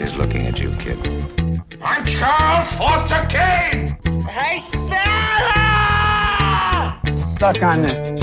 is looking at you, kid. I'm Charles Foster Kane! Hey, Stella! Suck on this.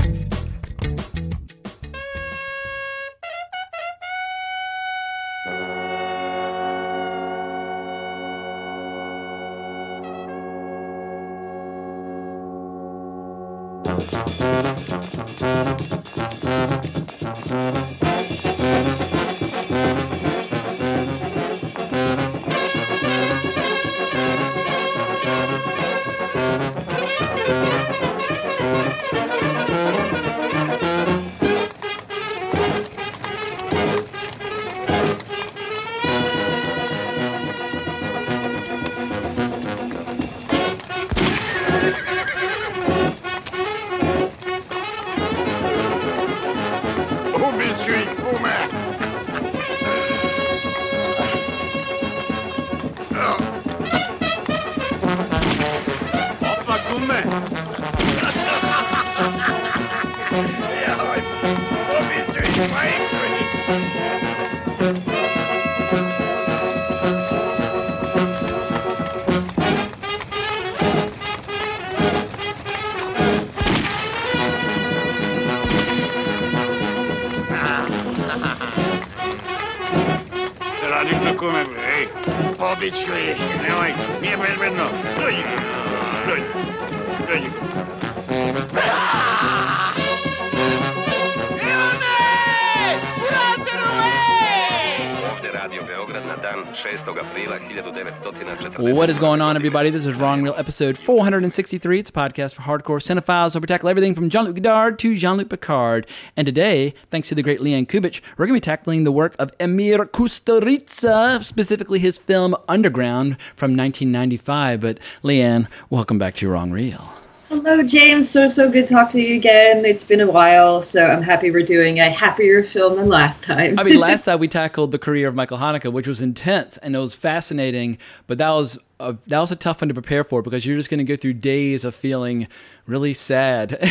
Everybody? This is Wrong Reel, episode 463. It's a podcast for hardcore cinephiles where we tackle everything from Jean Luc Godard to Jean Luc Picard. And today, thanks to the great Leanne Kubicz, we're going to be tackling the work of Emir Kusturica, specifically his film Underground from 1995. But Leanne, welcome back to Wrong Reel. Hello, James. So, so good to talk to you again. It's been a while, so I'm happy we're doing a happier film than last time. I mean, last time we tackled the career of Michael Haneke, which was intense and it was fascinating, but that was a, that was a tough one to prepare for because you're just going to go through days of feeling really sad.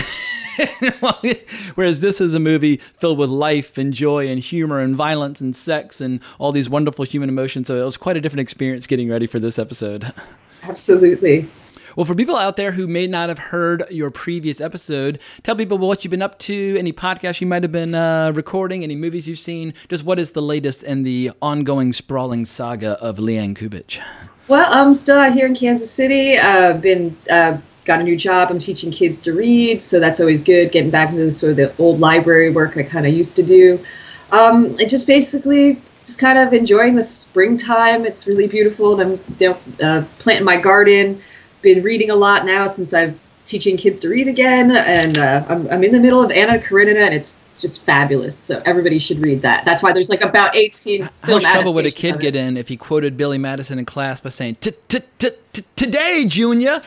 Whereas this is a movie filled with life and joy and humor and violence and sex and all these wonderful human emotions. So it was quite a different experience getting ready for this episode. Absolutely. Well, for people out there who may not have heard your previous episode, tell people what you've been up to, any podcasts you might have been uh, recording, any movies you've seen. Just what is the latest in the ongoing sprawling saga of Leanne Kubicz? Well, I'm still out here in Kansas City. I've uh, been uh, got a new job. I'm teaching kids to read, so that's always good. Getting back into the, sort of the old library work I kind of used to do. Um, just basically just kind of enjoying the springtime. It's really beautiful, and I'm you know, uh, planting my garden. Been reading a lot now since I'm teaching kids to read again, and uh, I'm, I'm in the middle of Anna Karenina, and it's just fabulous. So everybody should read that. That's why there's like about 18 How much trouble would a kid get in if he quoted Billy Madison in class by saying, "T- t- t- t- "Today, Junior"?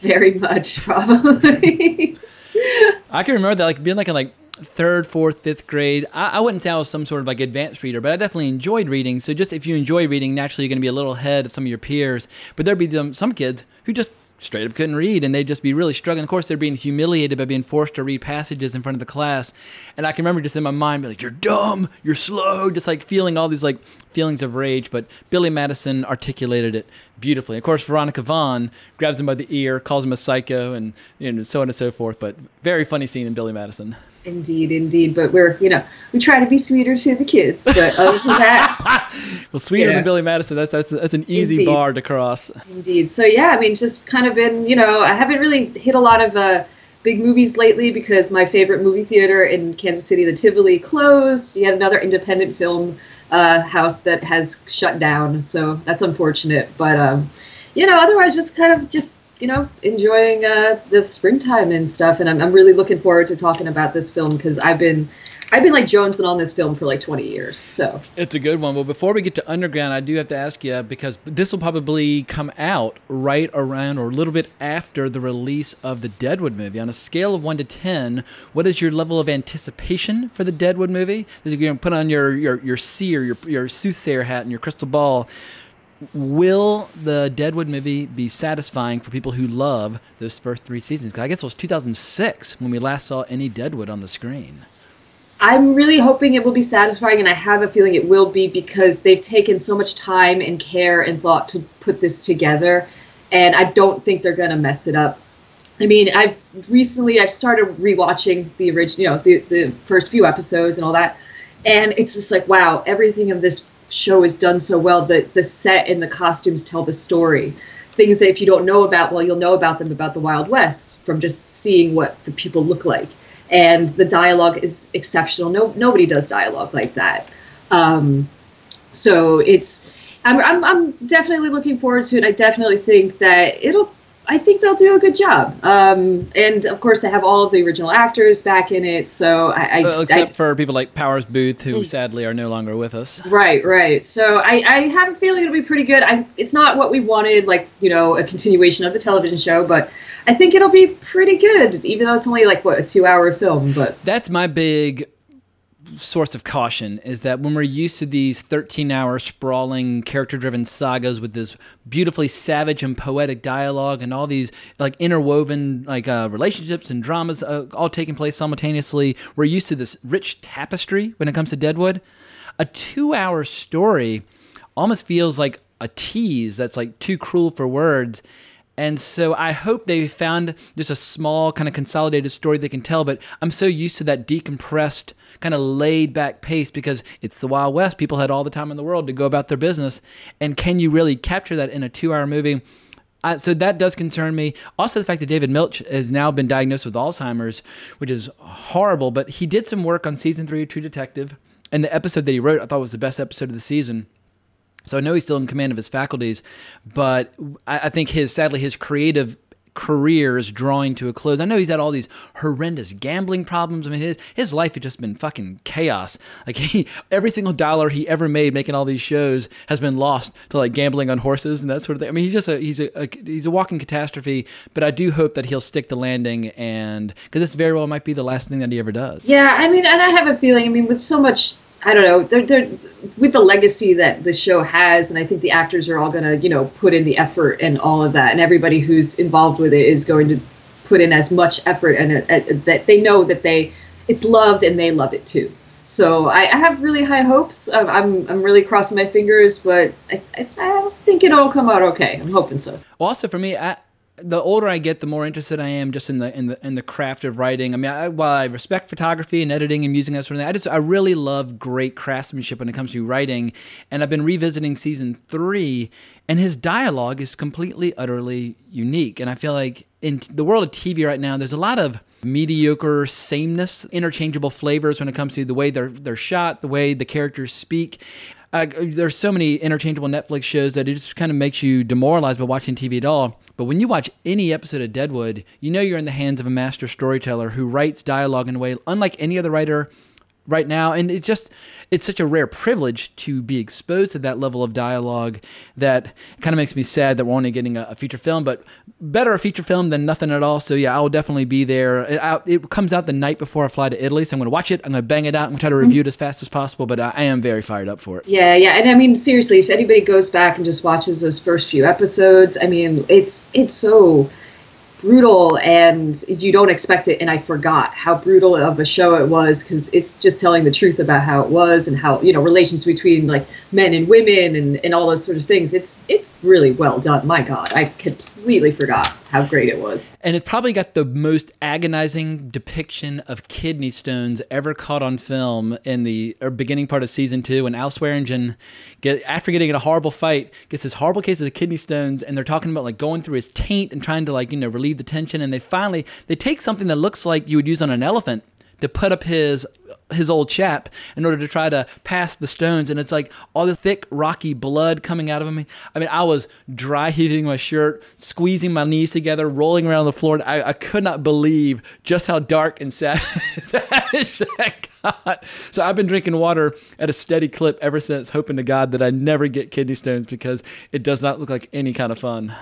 Very much, probably. I can remember that, like being like in like third, fourth, fifth grade. I, I wouldn't say I was some sort of like advanced reader, but I definitely enjoyed reading. So just if you enjoy reading, naturally you're going to be a little ahead of some of your peers. But there'd be some, some kids who just straight up couldn't read and they'd just be really struggling. Of course, they're being humiliated by being forced to read passages in front of the class. And I can remember just in my mind, be like, "You're dumb, you're slow," just like feeling all these like feelings of rage. But Billy Madison articulated it beautifully. Of course, Veronica Vaughn grabs him by the ear, calls him a psycho, and you know so on and so forth. But very funny scene in Billy Madison. Indeed, indeed. But we're, you know, we try to be sweeter to the kids. But other than that, Well, sweeter Yeah. than Billy Madison. That's that's that's an easy Indeed. bar to cross. indeed. So yeah, I mean, just kind of been, you know, I haven't really hit a lot of uh, big movies lately because my favorite movie theater in Kansas City, the Tivoli, closed. Yet another independent film uh, house that has shut down. So that's unfortunate. But um, you know, otherwise, just kind of just you know enjoying uh, the springtime and stuff. And I'm, I'm really looking forward to talking about this film because I've been I've been like jonesing on this film for like 20 years. So It's a good one. Well, before we get to Underground, I do have to ask you because this will probably come out right around or a little bit after the release of the Deadwood movie. On a scale of one to ten, what is your level of anticipation for the Deadwood movie? Is you going to put on your your your seer, your your soothsayer hat, and your crystal ball? Will the Deadwood movie be satisfying for people who love those first three seasons? Because I guess it was 2006 when we last saw any Deadwood on the screen. I'm really hoping it will be satisfying, and I have a feeling it will be because they've taken so much time and care and thought to put this together, and I don't think they're gonna mess it up. I mean, I've recently I've started rewatching the original, you know, the the first few episodes and all that, and it's just like wow, everything of this show is done so well. that the set and the costumes tell the story. Things that if you don't know about, well, you'll know about them about the Wild West from just seeing what the people look like and the dialogue is exceptional. No, nobody does dialogue like that. Um, so it's, I'm, I'm, I'm definitely looking forward to it. I definitely think that it'll, I think they'll do a good job. Um, and of course, they have all of the original actors back in it. So I, I Well, except I- for people like Powers Boothe, who sadly are no longer with us. Right, right. So I, I have a feeling it'll be pretty good. I, it's not what we wanted, like you know, a continuation of the television show, but I think it'll be pretty good, even though it's only like what a two-hour film. But That's my big source of caution is that when we're used to these 13 hour sprawling character driven sagas with this beautifully savage and poetic dialogue and all these like interwoven like uh, relationships and dramas uh, all taking place simultaneously we're used to this rich tapestry when it comes to deadwood. A two hour story almost feels like a tease that's like too cruel for words and so I hope they found just a small kind of consolidated story they can tell. But I'm so used to that decompressed, kind of laid back pace because it's the Wild West. People had all the time in the world to go about their business. And can you really capture that in a two hour movie? So that does concern me. Also, the fact that David Milch has now been diagnosed with Alzheimer's, which is horrible. But he did some work on season three of True Detective. And the episode that he wrote, I thought was the best episode of the season. So I know he's still in command of his faculties, but I, I think his sadly his creative career is drawing to a close. I know he's had all these horrendous gambling problems. I mean, his his life has just been fucking chaos. Like he, every single dollar he ever made making all these shows has been lost to like gambling on horses and that sort of thing. I mean, he's just a he's a, a he's a walking catastrophe. But I do hope that he'll stick the landing, and because this very well might be the last thing that he ever does. Yeah, I mean, and I have a feeling. I mean, with so much, I don't know, they're, they're with the legacy that the show has, and I think the actors are all going to, you know, put in the effort and all of that, and everybody who's involved with it is going to put in as much effort and uh, uh, that they know that they it's loved and they love it too. So I, I have really high hopes. Um, I'm I'm really crossing my fingers, but I, I, I think it'll come out okay. I'm hoping so. Also for me, I, the older I get, the more interested I am just in the in the in the craft of writing. I mean, I, while I respect photography and editing and music and that sort of thing, I just I really love great craftsmanship when it comes to writing. And I've been revisiting season three, and his dialogue is completely utterly unique. And I feel like in the world of TV right now, there's a lot of mediocre sameness, interchangeable flavors when it comes to the way they're they're shot, the way the characters speak. Uh, there's so many interchangeable Netflix shows that it just kind of makes you demoralized by watching TV at all. But when you watch any episode of Deadwood, you know you're in the hands of a master storyteller who writes dialogue in a way unlike any other writer right now and it's just it's such a rare privilege to be exposed to that level of dialogue that kind of makes me sad that we're only getting a, a feature film but better a feature film than nothing at all. So yeah i will definitely be there. It, I, it comes out the night before i fly to italy so i'm going to watch it. I'm going to bang it out. I'm going to try to review it as fast as possible but I, I am very fired up for it. Yeah, yeah, and I mean seriously, if anybody goes back and just watches those first few episodes, I mean it's it's so brutal and you don't expect it and I forgot how brutal of a show it was because it's just telling the truth about how it was and how you know relations between like men and women and, and all those sort of things. It's it's really well done. My god I completely forgot how great it was and it probably got the most agonizing depiction of kidney stones ever caught on film in the or beginning part of season two. And Al Swearingen, get after getting in a horrible fight, gets this horrible case of kidney stones, and they're talking about like going through his taint and trying to like you know relieve the tension. And they finally they take something that looks like you would use on an elephant to put up his his old chap in order to try to pass the stones. And it's like all the thick rocky blood coming out of him. I mean i was dry heaving my shirt squeezing my knees together rolling around the floor. I, I could not believe just how dark and sad savage that got. So i've been drinking water at a steady clip ever since hoping to god that i never get kidney stones because it does not look like any kind of fun.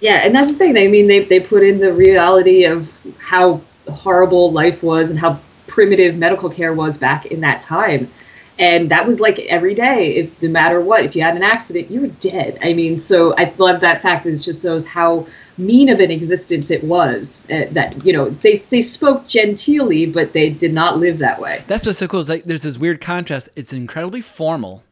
Yeah and that's the thing. I mean they, they put in the reality of how horrible life was and how primitive medical care was back in that time and that was like every day if no matter what if you had an accident you were dead i mean so i love that fact that it just shows how mean of an existence it was. Uh, that you know they they spoke genteelly, but they did not live that way. That's what's so cool. Is like there's this weird contrast. It's incredibly formal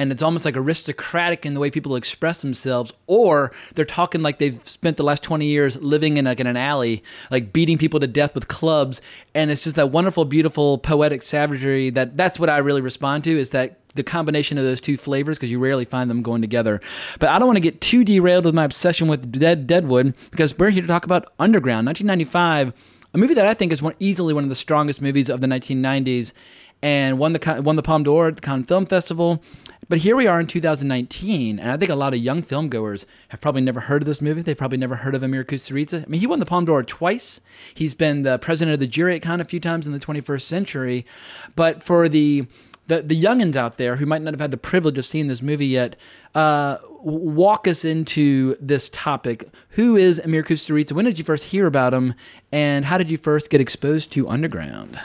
and it's almost like aristocratic in the way people express themselves, or they're talking like they've spent the last 20 years living in like in an alley, like beating people to death with clubs, and it's just that wonderful, beautiful, poetic savagery that that's what I really respond to is that the combination of those two flavors because you rarely find them going together. But I don't want to get too derailed with my obsession with Dead Deadwood because we're here to talk about Underground, 1995, a movie that I think is one, easily one of the strongest movies of the 1990s and won the won the Palme d'Or at the Cannes Film Festival. But here we are in 2019, and I think a lot of young film goers have probably never heard of this movie. They've probably never heard of Emir Kusturica. I mean, he won the Palme d'Or twice. He's been the president of the jury at Cannes a few times in the 21st century. But for the the, the youngins out there who might not have had the privilege of seeing this movie yet, uh, walk us into this topic. Who is Emir Kusturica? When did you first hear about him, and how did you first get exposed to Underground?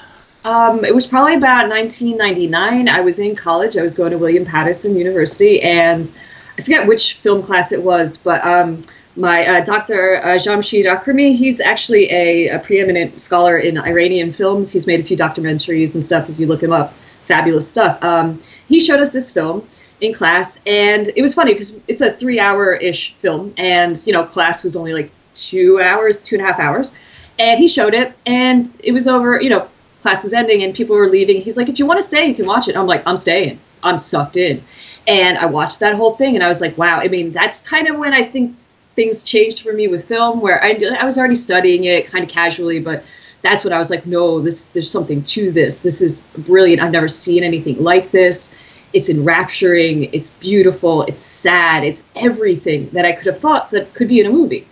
Um, it was probably about 1999. I was in college. I was going to William Paterson University, and I forget which film class it was, but um, my uh, Dr. Uh, Jamshid Akrami, he's actually a, a, preeminent scholar in Iranian films. He's made a few documentaries and stuff. If you look him up, fabulous stuff. Um, he showed us this film in class, and it was funny because it's a three-hour-ish film, and you know, class was only like two hours, two and a half hours, and he showed it, and it was over, you know class was ending and people were leaving. He's like, if you want to stay, you can watch it. I'm like, I'm staying. I'm sucked in. And I watched that whole thing and I was like, wow. I mean, that's kind of when I think things changed for me with film, where I, I was already studying it kind of casually, but that's when I was like, no, this there's something to this. This is brilliant. I've never seen anything like this. It's enrapturing. It's beautiful. It's sad. It's everything that I could have thought that could be in a movie.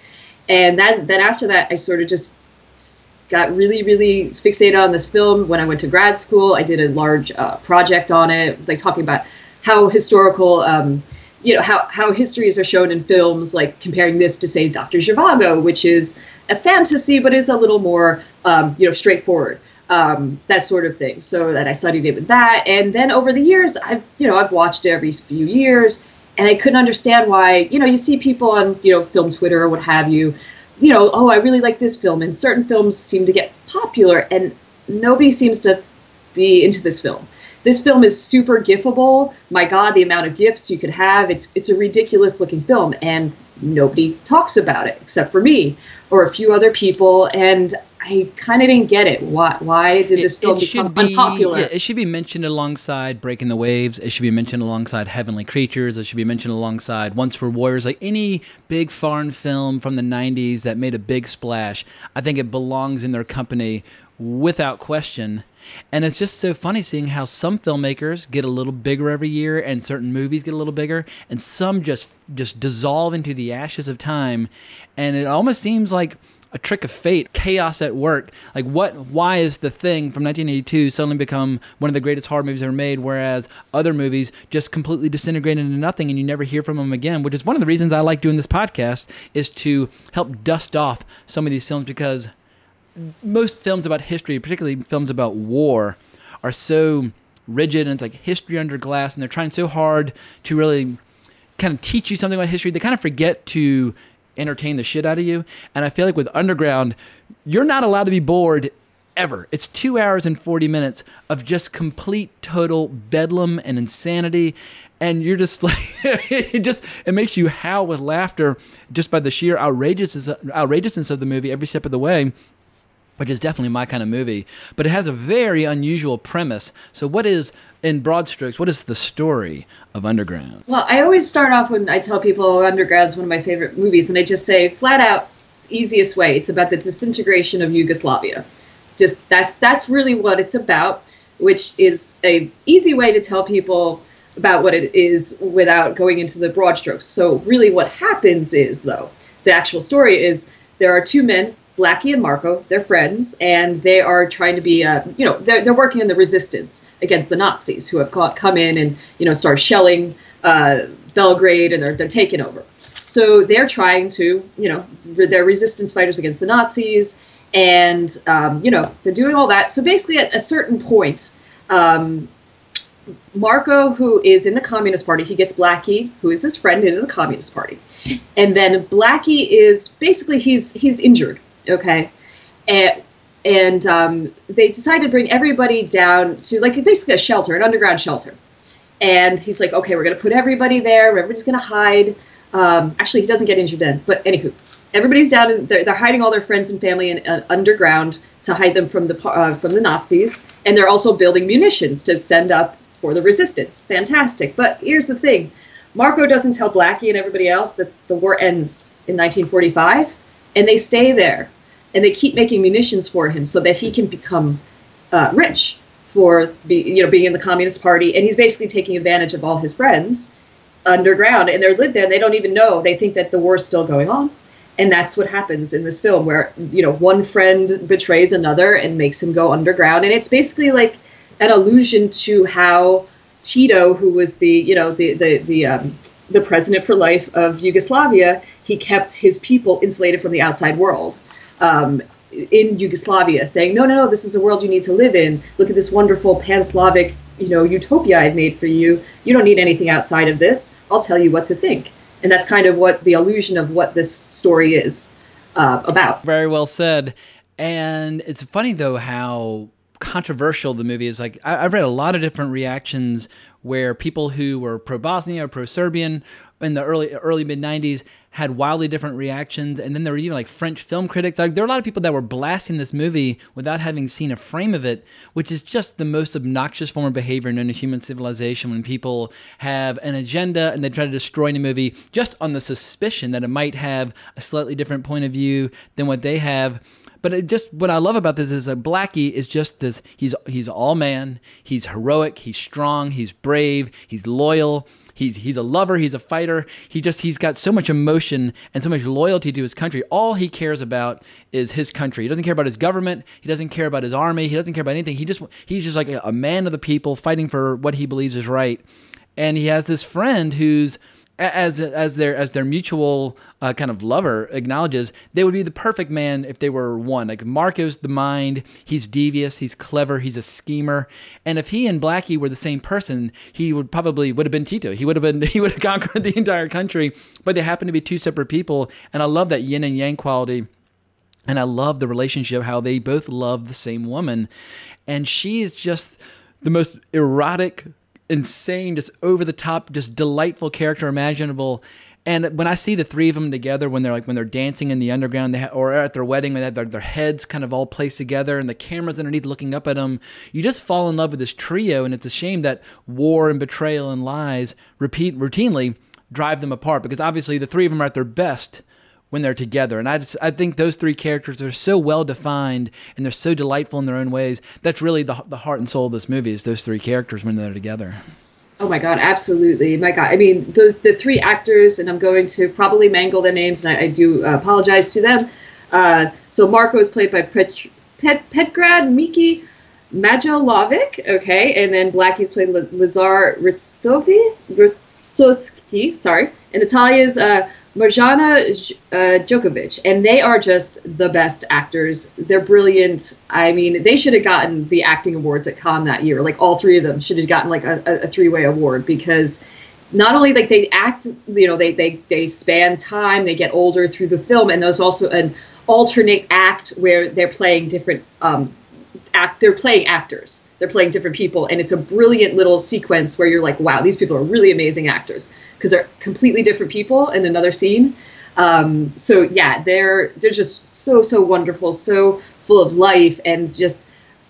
And then after that, I sort of just got really, really fixated on this film when I went to grad school. I did a large uh, project on it, like talking about how historical, um, you know, how, how histories are shown in films, like comparing this to, say, Dr. Zhivago, which is a fantasy, but is a little more, um, you know, straightforward. Um, that sort of thing. So that I studied it with that, and then over the years, I've you know I've watched it every few years, and I couldn't understand why you know you see people on you know film Twitter or what have you you know, oh, I really like this film, and certain films seem to get popular, and nobody seems to be into this film. This film is super gifable. My God, the amount of gifts you could have. It's it's a ridiculous looking film, and nobody talks about it except for me or a few other people. And I kind of didn't get it. Why? Why did this film become be, unpopular? Yeah, it should be mentioned alongside Breaking the Waves. It should be mentioned alongside Heavenly Creatures. It should be mentioned alongside Once Were Warriors. Like any big foreign film from the '90s that made a big splash, I think it belongs in their company without question. And it's just so funny seeing how some filmmakers get a little bigger every year and certain movies get a little bigger and some just just dissolve into the ashes of time and it almost seems like a trick of fate, chaos at work. Like what? Why is the thing from 1982 suddenly become one of the greatest horror movies ever made, whereas other movies just completely disintegrate into nothing and you never hear from them again? Which is one of the reasons I like doing this podcast is to help dust off some of these films because most films about history, particularly films about war, are so rigid and it's like history under glass, and they're trying so hard to really kind of teach you something about history. They kind of forget to entertain the shit out of you. And I feel like with Underground, you're not allowed to be bored ever. It's two hours and 40 minutes of just complete, total bedlam and insanity. And you're just like, it just, it makes you howl with laughter just by the sheer outrageousness, outrageousness of the movie every step of the way which is definitely my kind of movie. But it has a very unusual premise. So, what is, in broad strokes, what is the story of Underground? Well, I always start off when I tell people Underground's one of my favorite movies, and I just say flat out, easiest way. It's about the disintegration of Yugoslavia. Just that's that's really what it's about, which is a easy way to tell people about what it is without going into the broad strokes. So, really, what happens is though, the actual story is there are two men Blackie and Marco, they're friends, and they are trying to be, uh, you know, they're, they're working in the resistance against the Nazis who have come in and, you know, start shelling uh, Belgrade and they're, they're taking over. So they're trying to, you know, they're resistance fighters against the Nazis, and, um, you know, they're doing all that. So basically, at a certain point, um, Marco, who is in the Communist Party, he gets Blackie, who is his friend, into the Communist Party, and then Blackie is basically he's he's injured, okay, and and um, they decide to bring everybody down to like basically a shelter, an underground shelter, and he's like, okay, we're gonna put everybody there, everybody's gonna hide. Um, actually, he doesn't get injured then, but anywho, everybody's down. In, they're, they're hiding all their friends and family in uh, underground to hide them from the uh, from the Nazis, and they're also building munitions to send up for the resistance. Fantastic. But here's the thing: Marco doesn't tell Blackie and everybody else that the war ends in 1945, and they stay there, and they keep making munitions for him so that he can become uh, rich for be, you know being in the Communist Party, and he's basically taking advantage of all his friends underground, and they're lived there. and They don't even know. They think that the war's still going on. And that's what happens in this film where you know one friend betrays another and makes him go underground. And it's basically like an allusion to how Tito who was the you know the the the um, the president for life of Yugoslavia he kept his people insulated from the outside world um, in Yugoslavia saying no no no this is a world you need to live in look at this wonderful pan-Slavic you know utopia I've made for you you don't need anything outside of this I'll tell you what to think and that's kind of what the illusion of what this story is uh, about. Very well said. And it's funny though how controversial the movie is. Like I, have read a lot of different reactions where people who were pro Bosnia or pro Serbian in the early early mid '90s had wildly different reactions, and then there were even like French film critics. Like there were a lot of people that were blasting this movie without having seen a frame of it, which is just the most obnoxious form of behavior known to human civilization. When people have an agenda and they try to destroy a movie just on the suspicion that it might have a slightly different point of view than what they have. But it just what I love about this is that Blackie is just this. He's he's all man. He's heroic. He's strong. He's brave. He's loyal. He's he's a lover. He's a fighter. He just he's got so much emotion and so much loyalty to his country. All he cares about is his country. He doesn't care about his government. He doesn't care about his army. He doesn't care about anything. He just he's just like a, a man of the people, fighting for what he believes is right. And he has this friend who's as as their as their mutual uh, kind of lover acknowledges, they would be the perfect man if they were one. Like Marco's the mind, he's devious, he's clever, he's a schemer, and if he and Blackie were the same person, he would probably would have been Tito. He would have been he would have conquered the entire country. But they happen to be two separate people, and I love that yin and yang quality. And I love the relationship, how they both love the same woman. And she is just the most erotic, insane, just over the top, just delightful character imaginable. And when I see the three of them together, when they're like when they're dancing in the underground, ha- or at their wedding, they have their, their heads kind of all placed together, and the cameras underneath looking up at them, you just fall in love with this trio. And it's a shame that war and betrayal and lies repeat routinely drive them apart because obviously the three of them are at their best when they're together. And I just I think those three characters are so well defined and they're so delightful in their own ways. That's really the the heart and soul of this movie is those three characters when they're together. Oh my god, absolutely! My god, I mean, the the three actors, and I'm going to probably mangle their names, and I, I do uh, apologize to them. Uh, so Marco is played by Pet, Pet, Petrad Miki Majalovic, okay, and then Blackie's played Lazar Ritsovi, Ritsotsky, sorry, and Natalia's uh, Marjana uh, Jokovic, and they are just the best actors. They're brilliant. I mean, they should have gotten the acting awards at Cannes that year. Like all three of them should have gotten like a, a three-way award because not only like they act, you know, they they they span time, they get older through the film, and there's also an alternate act where they're playing different um, act. They're playing actors. They're playing different people, and it's a brilliant little sequence where you're like, wow, these people are really amazing actors because they're completely different people in another scene. Um, so yeah, they're they're just so so wonderful, so full of life, and just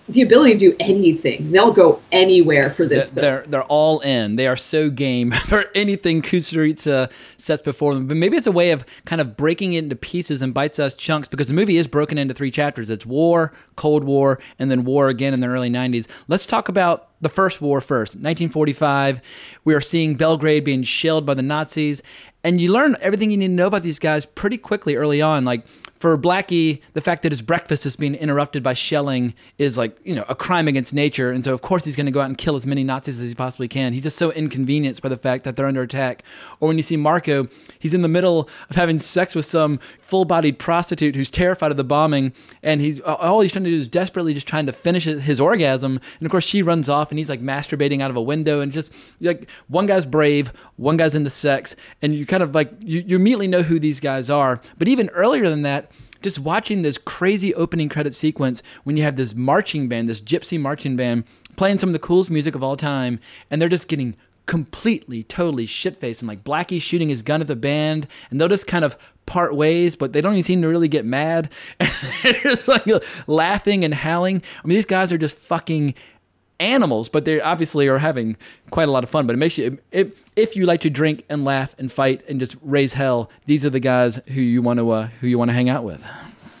the ability to do anything. They'll go anywhere for this. They're, they're, they're all in. They are so game for anything Kusturica sets before them. But maybe it's a way of kind of breaking it into pieces and bite-sized chunks because the movie is broken into three chapters. It's war, Cold War, and then war again in the early 90s. Let's talk about the first war first. 1945, we are seeing Belgrade being shelled by the Nazis, and you learn everything you need to know about these guys pretty quickly early on. Like for Blackie, the fact that his breakfast is being interrupted by shelling is like, you know, a crime against nature. And so, of course, he's going to go out and kill as many Nazis as he possibly can. He's just so inconvenienced by the fact that they're under attack. Or when you see Marco, he's in the middle of having sex with some full bodied prostitute who's terrified of the bombing. And he's all he's trying to do is desperately just trying to finish his orgasm. And of course, she runs off and he's like masturbating out of a window and just like one guy's brave, one guy's into sex, and you kind of like you, you immediately know who these guys are. But even earlier than that, just watching this crazy opening credit sequence when you have this marching band, this gypsy marching band playing some of the coolest music of all time, and they're just getting completely, totally shit faced. And like Blackie shooting his gun at the band, and they'll just kind of part ways, but they don't even seem to really get mad. And they're just like laughing and howling. I mean, these guys are just fucking animals, but they obviously are having quite a lot of fun. But it makes you, if, if you like to drink and laugh and fight and just raise hell, these are the guys who you want to uh, who you want to hang out with.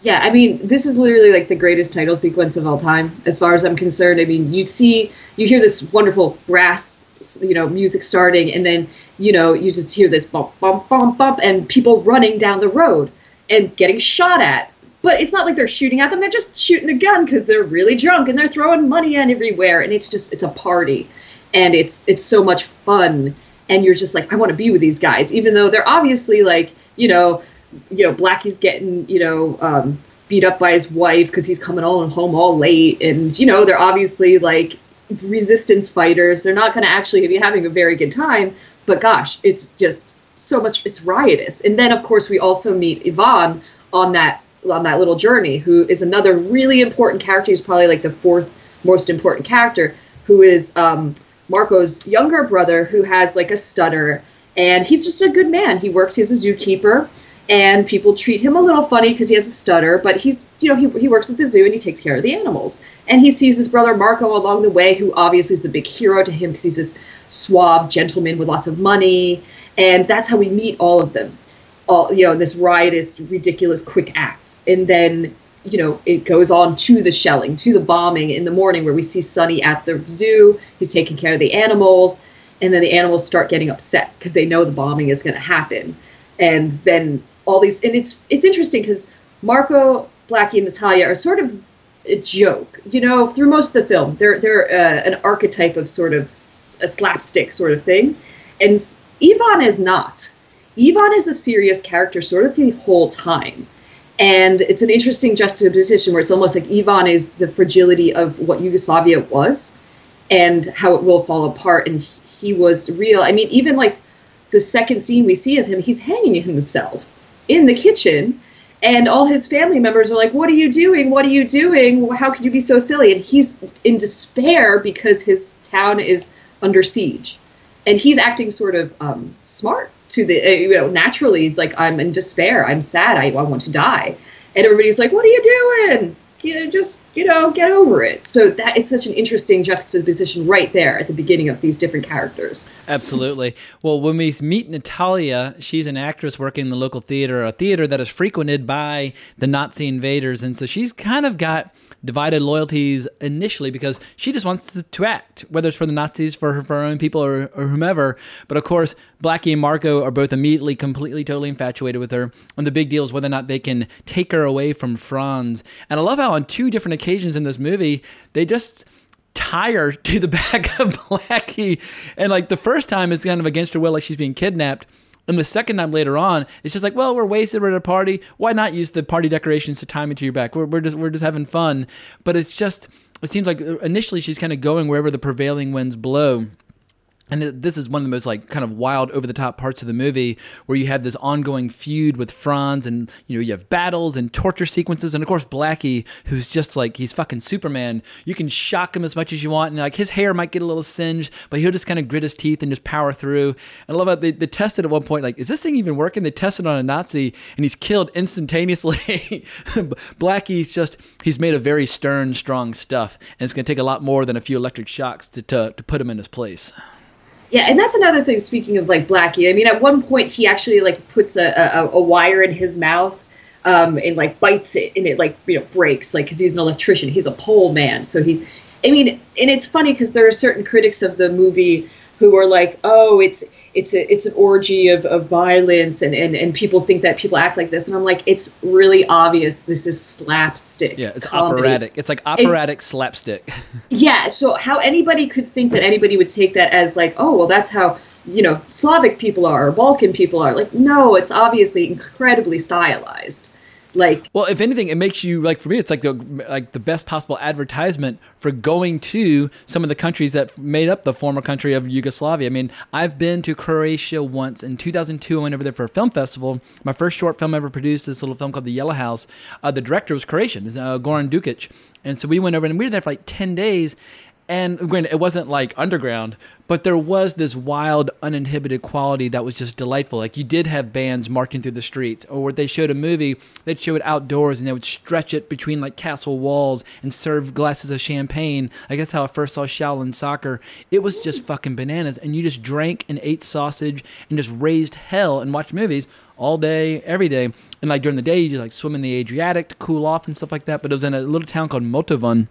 Yeah, I mean, this is literally like the greatest title sequence of all time, as far as I'm concerned. I mean, you see, you hear this wonderful brass, you know, music starting, and then, you know, you just hear this bump, bump, bump, bump, and people running down the road and getting shot at. But it's not like they're shooting at them; they're just shooting a gun because they're really drunk and they're throwing money in everywhere, and it's just it's a party, and it's it's so much fun, and you're just like, I want to be with these guys, even though they're obviously like, you know you know, Blackie's getting, you know, um, beat up by his wife because he's coming all home all late, and you know, they're obviously like resistance fighters. They're not going to actually be having a very good time. But gosh, it's just so much. It's riotous. And then, of course, we also meet Ivan on that on that little journey, who is another really important character. He's probably like the fourth most important character, who is um, Marco's younger brother, who has like a stutter, and he's just a good man. He works. He's a zookeeper and people treat him a little funny because he has a stutter but he's you know he, he works at the zoo and he takes care of the animals and he sees his brother marco along the way who obviously is a big hero to him because he's this suave gentleman with lots of money and that's how we meet all of them all you know this riotous ridiculous quick act. And then you know it goes on to the shelling to the bombing in the morning where we see sonny at the zoo. He's taking care of the animals. And then the animals start getting upset because they know the bombing is going to happen. And then all these and it's it's interesting because Marco, Blackie, and Natalia are sort of a joke, you know, through most of the film. They're they're uh, an archetype of sort of a slapstick sort of thing, and Ivan is not. Ivan is a serious character sort of the whole time. And it's an interesting juxtaposition where it's almost like Ivan is the fragility of what Yugoslavia was and how it will fall apart. And he was real. I mean, even like the second scene we see of him, he's hanging himself in the kitchen and all his family members are like what are you doing what are you doing how could you be so silly and he's in despair because his town is under siege and he's acting sort of um, smart to the uh, you know naturally it's like i'm in despair i'm sad I, I want to die. And everybody's like what are you doing? You just you know get over it so that it's such an interesting juxtaposition right there at the beginning of these different characters absolutely well when we meet natalia she's an actress working in the local theater a theater that is frequented by the nazi invaders and so she's kind of got divided loyalties initially because she just wants to, to act, whether it's for the Nazis, for her, for her own people, or, or whomever. But of course, Blackie and Marco are both immediately, completely, totally infatuated with her. And the big deal is whether or not they can take her away from Franz. And I love how on two different occasions in this movie, they just tie her to the back of Blackie. And like the first time is kind of against her will, like she's being kidnapped. And the second time later on, it's just like, well, we're wasted. We're at a party. Why not use the party decorations to tie me to your back? We're, we're just we're just having fun. But it's just it seems like initially she's kind of going wherever the prevailing winds blow and this is one of the most like kind of wild over the top parts of the movie where you have this ongoing feud with Franz and you know you have battles and torture sequences. And of course Blackie who's just like he's fucking Superman. You can shock him as much as you want. And like his hair might get a little singed but he'll just kind of grit his teeth and just power through. And I love how they, they tested at one point like is this thing even working? They tested on a Nazi and he's killed instantaneously. Blackie's just he's made of very stern strong stuff. And it's going to take a lot more than a few electric shocks to, to, to put him in his place yeah, and that's another thing. Speaking of like Blackie, I mean, at one point he actually like puts a, a, a wire in his mouth um, and like bites it, and it like you know breaks, like because he's an electrician. He's a pole man, so he's. I mean, and it's funny because there are certain critics of the movie who are like, oh, it's it's a it's an orgy of, of violence and, and, and people think that people act like this and I'm like it's really obvious this is slapstick. Yeah, it's comedy. operatic. It's like operatic it's, slapstick. yeah, so how anybody could think that anybody would take that as like, oh well that's how you know Slavic people are or Balkan people are like no, it's obviously incredibly stylized. Like, Well, if anything, it makes you like for me, it's like the like the best possible advertisement for going to some of the countries that made up the former country of Yugoslavia. I mean, I've been to Croatia once in 2002. I went over there for a film festival. My first short film ever produced, this little film called The Yellow House. Uh, the director was Croatian, uh, Goran Dukic, and so we went over and we were there for like 10 days. And granted, it wasn't like underground, but there was this wild, uninhibited quality that was just delightful. Like you did have bands marching through the streets, or they showed a movie, they'd show it outdoors and they would stretch it between like castle walls and serve glasses of champagne. Like that's how I first saw Shaolin soccer. It was just fucking bananas, and you just drank and ate sausage and just raised hell and watched movies all day, every day. And like during the day, you just like swim in the Adriatic to cool off and stuff like that. But it was in a little town called Motovun.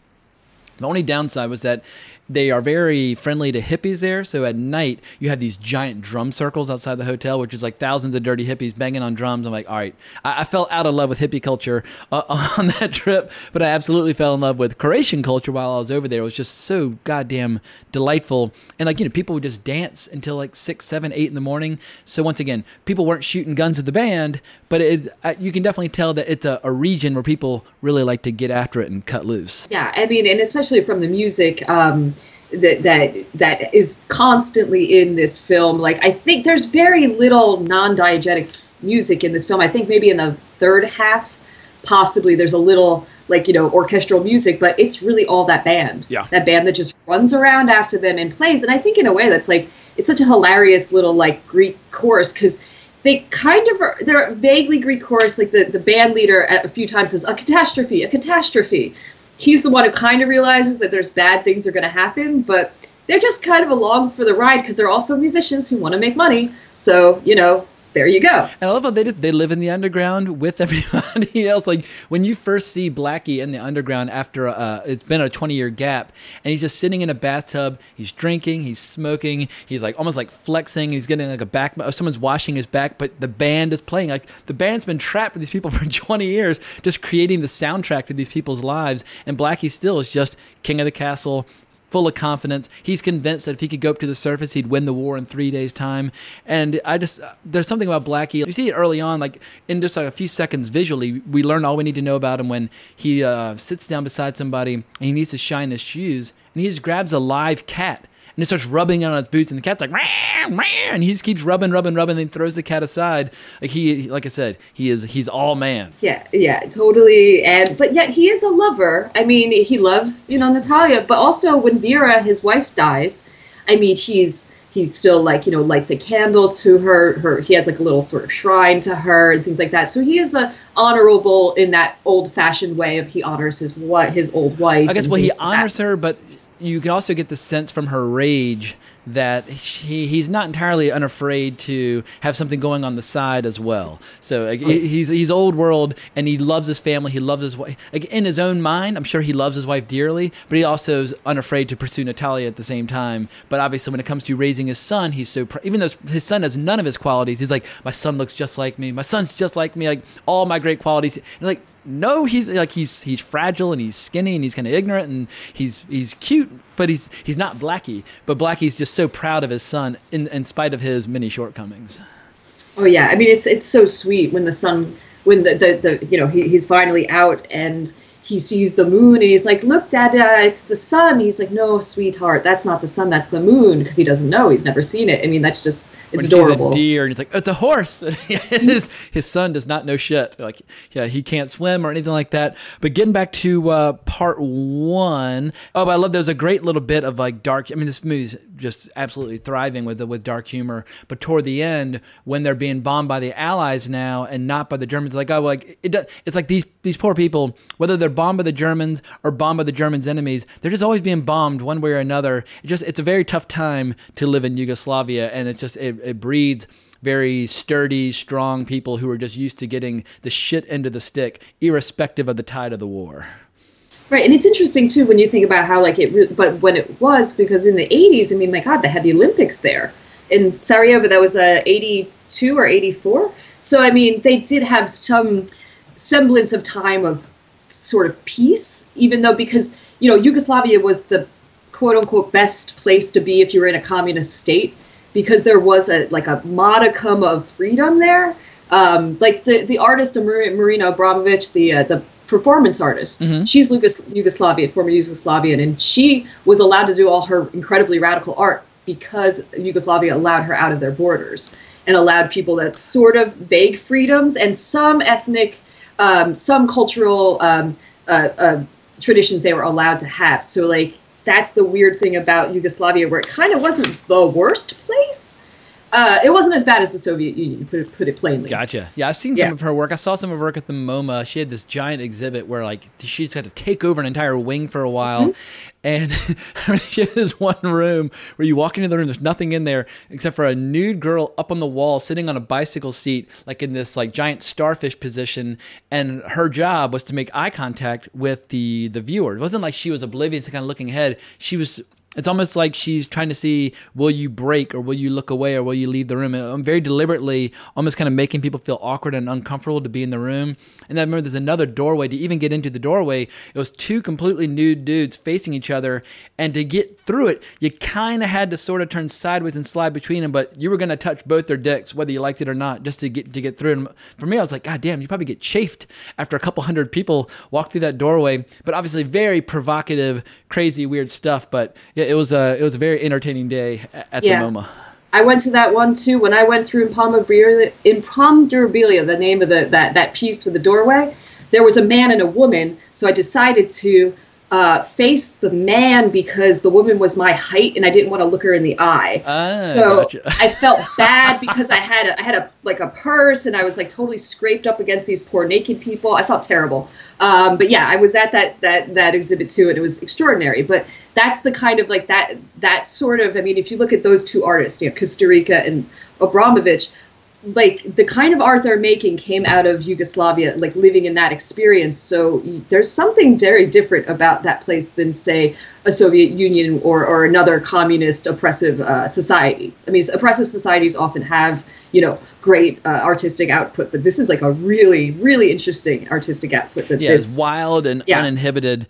The only downside was that they are very friendly to hippies there. So at night, you have these giant drum circles outside the hotel, which is like thousands of dirty hippies banging on drums. I'm like, all right, I, I fell out of love with hippie culture uh, on that trip, but I absolutely fell in love with Croatian culture while I was over there. It was just so goddamn delightful. And like, you know, people would just dance until like six, seven, eight in the morning. So once again, people weren't shooting guns at the band, but it, you can definitely tell that it's a, a region where people really like to get after it and cut loose. yeah, I mean, and especially from the music. Um, that that that is constantly in this film. Like I think there's very little non-diegetic music in this film. I think maybe in the third half, possibly there's a little like you know orchestral music, but it's really all that band. Yeah. that band that just runs around after them and plays. And I think in a way that's like it's such a hilarious little like Greek chorus because they kind of are, they're vaguely Greek chorus. Like the the band leader at a few times says a catastrophe, a catastrophe he's the one who kind of realizes that there's bad things are going to happen, but they're just kind of along for the ride because they're also musicians who want to make money. So, you know, there you go. And I love how they just they live in the underground with everybody else. Like when you first see Blackie in the underground after uh, it's been a twenty year gap, and he's just sitting in a bathtub. He's drinking, he's smoking, he's like almost like flexing. He's getting like a back. Someone's washing his back, but the band is playing. Like the band's been trapped with these people for twenty years, just creating the soundtrack to these people's lives. And Blackie still is just king of the castle, full of confidence. He's convinced that if he could go up to the surface, he'd win the war in three days' time. And I just, there's something about Blackie. You see it early on, like in just like a few seconds visually, we learn all we need to know about him when he uh, sits down beside somebody and he needs to shine his shoes. And he just grabs a live cat and he starts rubbing it on his boots, and the cat's like, "Meow, meow," and he just keeps rubbing, rubbing, rubbing, and then throws the cat aside. Like he, like I said, he is, he's all man. Yeah, yeah, totally. And but yet he is a lover. I mean, he loves you know Natalia, but also when Vera, his wife, dies, I mean, he's he's still like you know lights a candle to her. Her he has like a little sort of shrine to her and things like that. So he is a honorable in that old fashioned way of he honors his what his old wife. I guess well he like that. honors her, but you can also get the sense from her rage that he, he's not entirely unafraid to have something going on the side as well. So like, he's he's old world and he loves his family. He loves his wife. Like, in his own mind, I'm sure he loves his wife dearly, but he also is unafraid to pursue Natalia at the same time. But obviously, when it comes to raising his son, he's so pr- even though his son has none of his qualities, he's like my son looks just like me. My son's just like me. Like all my great qualities. And like no, he's like he's he's fragile and he's skinny and he's kind of ignorant and he's he's cute, but he's he's not Blackie. But Blackie's just so proud of his son in in spite of his many shortcomings. Oh yeah, I mean it's it's so sweet when the son when the the, the you know he, he's finally out and he sees the moon and he's like, "Look, Dada, it's the sun." He's like, "No, sweetheart, that's not the sun, that's the moon," because he doesn't know, he's never seen it. I mean, that's just When it's he sees a deer and he's like, oh, "It's a horse." his his son does not know shit. Like yeah, he can't swim or anything like that. But getting back to uh, part one, oh, but I love there's a great little bit of like dark. I mean, this movie's just absolutely thriving with with dark humor. But toward the end, when they're being bombed by the Allies now and not by the Germans, like oh, like it, it's like these these poor people, whether they're bombed by the Germans or bombed by the Germans' enemies, they're just always being bombed one way or another. It just it's a very tough time to live in Yugoslavia, and it's just it, it breeds very sturdy, strong people who are just used to getting the shit of the stick, irrespective of the tide of the war. Right, and it's interesting too when you think about how like it, re- but when it was because in the '80s, I mean, my God, they had the Olympics there in Sarajevo. That was uh, a '82 or '84. So I mean, they did have some semblance of time of sort of peace, even though because you know Yugoslavia was the quote unquote best place to be if you were in a communist state because there was a like a modicum of freedom there. Um, like the the artist Marina Abramovic, the uh, the performance artist. She's Lucas, Yugoslavian, former Yugoslavian, and she was allowed to do all her incredibly radical art because Yugoslavia allowed her out of their borders and allowed people that sort of vague freedoms and some ethnic, um, some cultural um, uh, uh, traditions they were allowed to have. So like that's the weird thing about Yugoslavia, where it kind of wasn't the worst place. Uh, it wasn't as bad as the Soviet Union, put it, put it plainly. Gotcha. Yeah, I've seen Yeah. some of her work. I saw some of her work at the MoMA. She had this giant exhibit where like she just had to take over an entire wing for a while, Mm-hmm. and I mean, she had this one room where you walk into the room, there's nothing in there except for a nude girl up on the wall sitting on a bicycle seat, like in this like giant starfish position, and her job was to make eye contact with the the viewer. It wasn't like she was oblivious and kind of looking ahead. She was it's almost like she's trying to see will you break or will you look away or will you leave the room. I'm very deliberately almost kind of making people feel awkward and uncomfortable to be in the room. And then I remember there's another doorway to even get into the doorway. It was two completely nude dudes facing each other, and to get through it, you kind of had to sort of turn sideways and slide between them, but you were going to touch both their dicks whether you liked it or not, just to get to get through. And for me, I was like, God damn, you probably get chafed after a couple hundred people walk through that doorway. But obviously, very provocative, crazy, weird stuff. But it was a it was a very entertaining day at Yeah. the MoMA. I went to that one too. When I went through Imponderabilia, Imponderabilia, the name of the that that piece with the doorway, there was a man and a woman. So I decided to uh, face the man because the woman was my height and I didn't want to look her in the eye. Ah, so gotcha. I felt bad because I had a, I had a like a purse and I was like totally scraped up against these poor naked people. I felt terrible. Um, but yeah, I was at that that that exhibit too, and it was extraordinary. But that's the kind of like that that sort of. I mean, if you look at those two artists, you know, Kusturica and Abramovich, like the kind of art they're making came out of Yugoslavia, like living in that experience. So there's something very different about that place than, say, a Soviet Union or, or another communist oppressive uh, society. I mean, oppressive societies often have, you know, great uh, artistic output, but this is like a really, really interesting artistic output. That Yeah, this, wild and Yeah. uninhibited.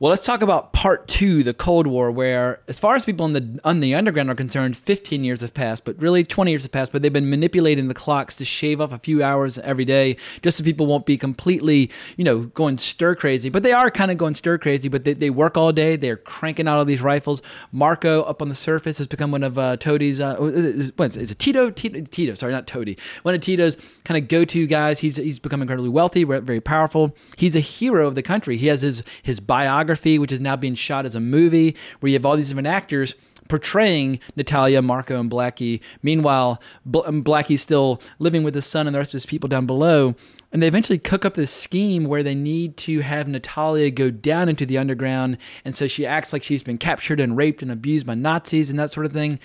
Well, let's talk about part two, the Cold War, where, as far as people in the on the underground are concerned, 15 years have passed, but really 20 years have passed. But they've been manipulating the clocks to shave off a few hours every day, just so people won't be completely, you know, going stir crazy. But they are kind of going stir crazy. But they, they work all day. They're cranking out all these rifles. Marco up on the surface has become one of uh, Toadie's. Uh, is, is, what is, it? is it Tito? Tito? Tito? Sorry, not Toadie. One of Tito's kind of go-to guys. He's he's become incredibly wealthy, very powerful. He's a hero of the country. He has his his biography, which is now being shot as a movie, where you have all these different actors portraying Natalia, Marco, and Blackie. Meanwhile, Bl- Blackie's still living with his son and the rest of his people down below. And they eventually cook up this scheme where they need to have Natalia go down into the underground. And so she acts like she's been captured and raped and abused by Nazis and that sort of thing.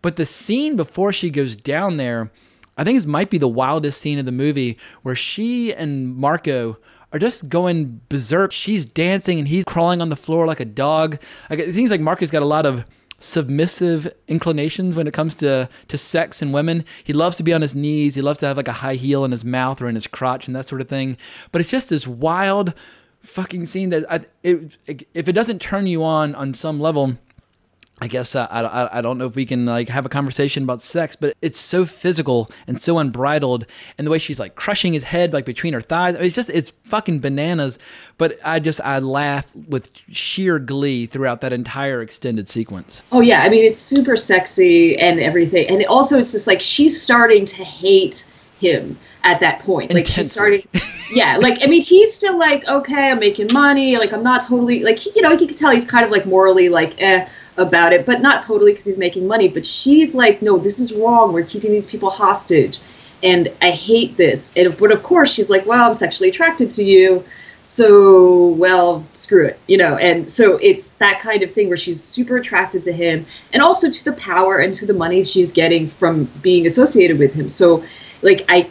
But the scene before she goes down there, I think this might be the wildest scene of the movie where she and Marco are just going berserk. She's dancing and he's crawling on the floor like a dog. Like it seems like Marco's got a lot of submissive inclinations when it comes to to sex and women. He loves to be on his knees. He loves to have like a high heel in his mouth or in his crotch and that sort of thing. But it's just this wild fucking scene that I, it, if it doesn't turn you on on some level, I guess uh, I, I I don't know if we can like have a conversation about sex, but it's so physical and so unbridled, and the way she's like crushing his head like between her thighs, it's just it's fucking bananas. But I just I laugh with sheer glee throughout that entire extended sequence. Oh yeah, I mean it's super sexy and everything, and also it's just like she's starting to hate him at that point. Like she's starting, yeah. Like I mean he's still like okay, I'm making money. Like I'm not totally like he, you know you can tell he's kind of like morally like eh about it, but not totally because he's making money. But she's like, no, this is wrong. We're keeping these people hostage, and I hate this. And but of course she's like, well, I'm sexually attracted to you. So, well, screw it, you know. And so it's that kind of thing where she's super attracted to him and also to the power and to the money she's getting from being associated with him. So, like, I,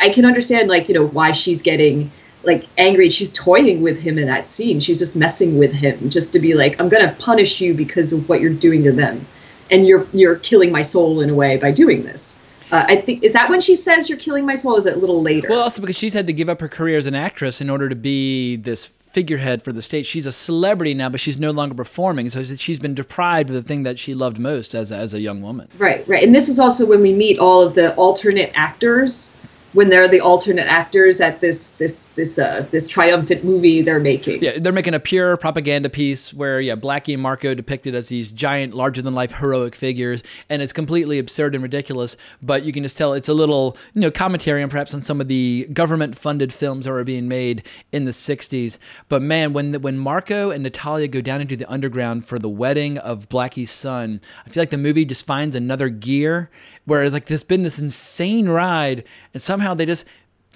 I can understand, like, you know, why she's getting like angry. She's toying with him in that scene. She's just messing with him just to be like, I'm gonna punish you because of what you're doing to them, and you're you're killing my soul in a way by doing this. Uh, I think is that when she says you're killing my soul? Is it a little later? Well, also because she's had to give up her career as an actress in order to be this figurehead for the state. She's a celebrity now, but she's no longer performing, so she's been deprived of the thing that she loved most as as a young woman. Right, right. And this is also when we meet all of the alternate actors when they're the alternate actors at this this this uh, this triumphant movie they're making. Yeah, they're making a pure propaganda piece where yeah, Blackie and Marco depicted as these giant, larger than life heroic figures, and it's completely absurd and ridiculous. But you can just tell it's a little you know commentary on perhaps on some of the government funded films that were being made in the '60s. But man, when when Marco and Natalia go down into the underground for the wedding of Blackie's son, I feel like the movie just finds another gear where like there's been this insane ride, and somehow they just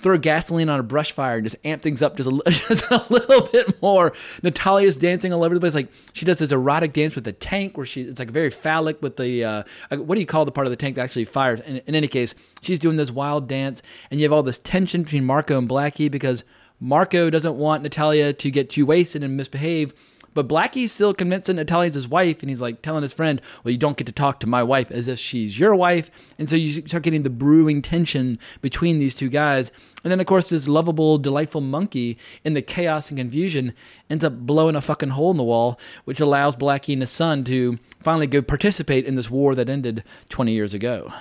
throw gasoline on a brush fire and just amp things up just a, just a little bit more. Natalia's dancing all over the place. Like she does this erotic dance with the tank where she, it's like very phallic with the, uh, what do you call the part of the tank that actually fires? In, in any case, she's doing this wild dance and you have all this tension between Marco and Blackie because Marco doesn't want Natalia to get too wasted and misbehave. But Blackie's still convincing Natalia's his wife, and he's like telling his friend, Well, you don't get to talk to my wife as if she's your wife. And so you start getting the brewing tension between these two guys. And then, of course, this lovable, delightful monkey in the chaos and confusion ends up blowing a fucking hole in the wall, which allows Blackie and his son to finally go participate in this war that ended 20 years ago.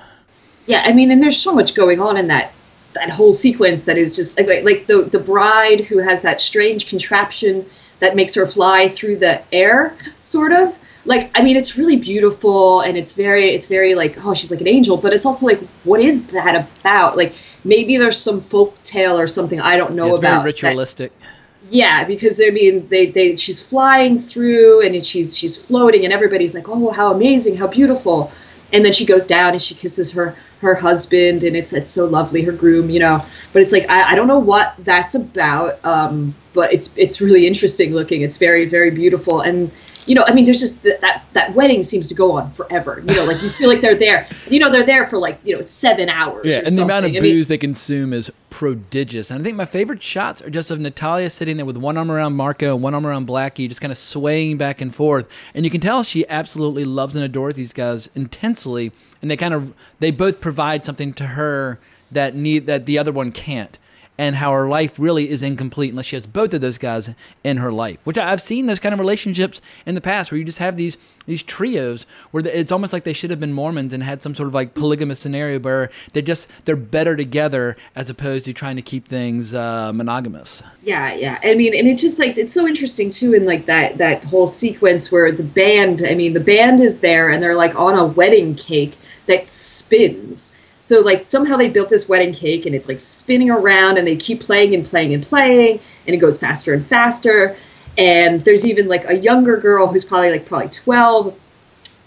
Yeah, I mean, and there's so much going on in that that whole sequence that is just like like the the bride who has that strange contraption that makes her fly through the air, sort of. Like, I mean, it's really beautiful and it's very, it's very like, oh, she's like an angel, but it's also like, what is that about? Like, maybe there's some folk tale or something I don't know it's about. very ritualistic. That, yeah, because I mean, they, they, she's flying through and she's, she's floating, and everybody's like, oh, how amazing, how beautiful. And then she goes down and she kisses her her husband, and it's it's so lovely, her groom, you know. But it's like I, I don't know what that's about, um, but it's it's really interesting looking. It's very very beautiful, and you know, I mean, there's just th- that that wedding seems to go on forever. You know, like you feel like they're there. You know, they're there for like you know seven hours. Yeah, and something. the amount of I booze mean, they consume is prodigious. And I think my favorite shots are just of Natalia sitting there with one arm around Marco and one arm around Blackie, just kind of swaying back and forth. And you can tell she absolutely loves and adores these guys intensely. And they kind of they both provide something to her that need that the other one can't and how her life really is incomplete unless she has both of those guys in her life. Which I've seen those kind of relationships in the past where you just have these these trios where it's almost like they should have been Mormons and had some sort of like polygamous scenario where they just they're better together as opposed to trying to keep things uh, monogamous. Yeah, yeah. I mean, and it's just like it's so interesting too in like that that whole sequence where the band. I mean, the band is there and they're like on a wedding cake that spins. So like somehow they built this wedding cake and it's like spinning around and they keep playing and playing and playing and it goes faster and faster. And there's even like a younger girl who's probably like probably 12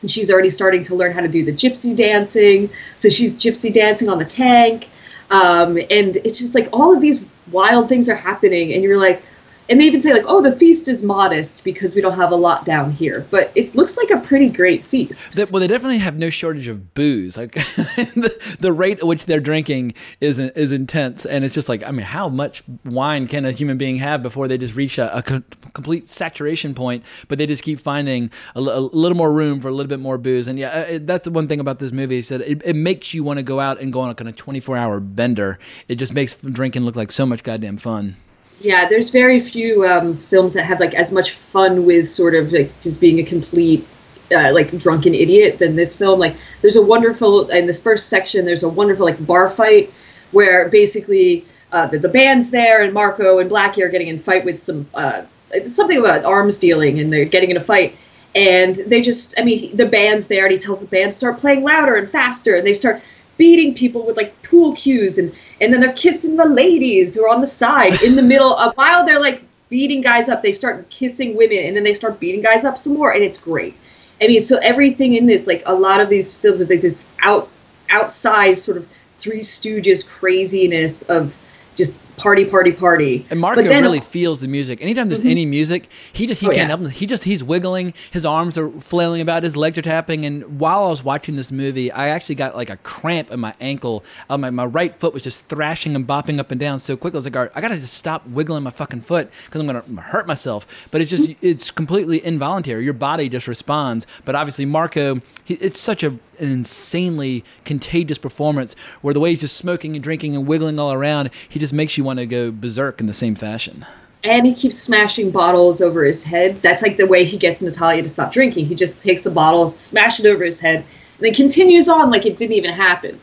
and she's already starting to learn how to do the gypsy dancing. So she's gypsy dancing on the tank. Um, and it's just like all of these wild things are happening and you're like, and they even say like, "Oh, the feast is modest because we don't have a lot down here," but it looks like a pretty great feast. Well, they definitely have no shortage of booze. Like the, the rate at which they're drinking is is intense, and it's just like, I mean, how much wine can a human being have before they just reach a, a co- complete saturation point? But they just keep finding a, a, little more room for a little bit more booze. And yeah, uh, it, that's the one thing about this movie is that it, it makes you want to go out and go on a kind of twenty four hour bender. It just makes drinking look like so much goddamn fun. Yeah, there's very few um, films that have like as much fun with sort of like just being a complete uh, like drunken idiot than this film. Like, there's a wonderful in this first section. There's a wonderful like bar fight where basically uh, the, the band's there and Marco and Blackie are getting in fight with some uh, something about arms dealing, and they're getting in a fight. And they just, I mean, the band's there, and he tells the band to start playing louder and faster, and they start beating people with like pool cues and and then they're kissing the ladies who are on the side in the middle of while they're like beating guys up they start kissing women and then they start beating guys up some more and it's great. I mean so everything in this like a lot of these films are like this out outsized sort of three stooges craziness of just party, party, party. And Marco then, really feels the music. Anytime there's mm-hmm. any music, he just he Oh, can't yeah. help. Him. He just he's wiggling. His arms are flailing about. His legs are tapping. And while I was watching this movie, I actually got like a cramp in my ankle. Uh, my my right foot was just thrashing and bopping up and down so quickly. I was like, "All right, I gotta just stop wiggling my fucking foot because I'm gonna hurt myself. But it's just it's completely involuntary. Your body just responds. But obviously, Marco, he, it's such a an insanely contagious performance where the way he's just smoking and drinking and wiggling all around, he just makes you want to go berserk in the same fashion. and he keeps smashing bottles over his head. That's like the way he gets Natalia to stop drinking. He just takes the bottle, smash it over his head, and then continues on like it didn't even happen.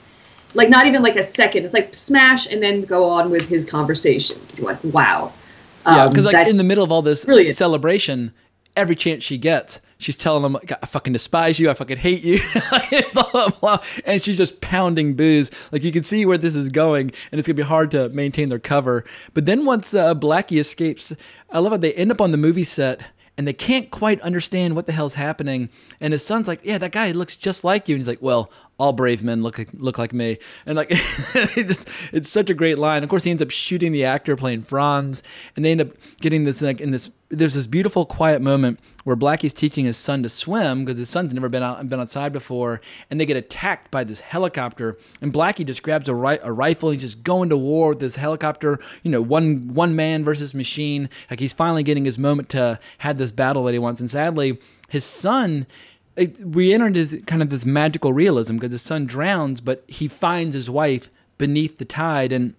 like not even like a second. It's like smash and then go on with his conversation. Like wow. Yeah, Um, because like in the middle of all this brilliant. celebration, every chance she gets, she's telling them, "I fucking despise you. I fucking hate you." blah, blah, blah. And she's just pounding booze. Like you can see where this is going, and it's gonna be hard to maintain their cover. But then once uh, Blackie escapes, I love how they end up on the movie set. And they can't quite understand what the hell's happening. And his son's like, "Yeah, that guy looks just like you." And he's like, "Well, all brave men look look like me." And like, it just, it's such a great line. Of course, he ends up shooting the actor playing Franz, and they end up getting this like in this. There's this beautiful, quiet moment where Blackie's teaching his son to swim because his son's never been out been outside before, and they get attacked by this helicopter. And Blackie just grabs a, ri- a rifle. And he's just going to war with this helicopter. You know, one one man versus machine. Like he's finally getting his moment to have this battle that he wants. And sadly, his son it, we enter into kind of this magical realism because his son drowns, but he finds his wife beneath the tide, and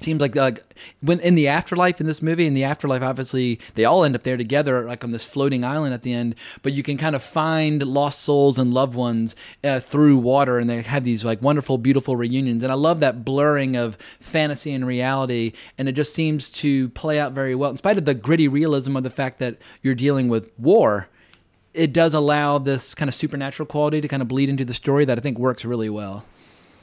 seems like like when in the afterlife in this movie, in the afterlife, obviously they all end up there together, like on this floating island at the end. But you can kind of find lost souls and loved ones uh, through water, and they have these like wonderful, beautiful reunions. And I love that blurring of fantasy and reality, and it just seems to play out very well, in spite of the gritty realism of the fact that you're dealing with war it does allow this kind of supernatural quality to kind of bleed into the story that I think works really well.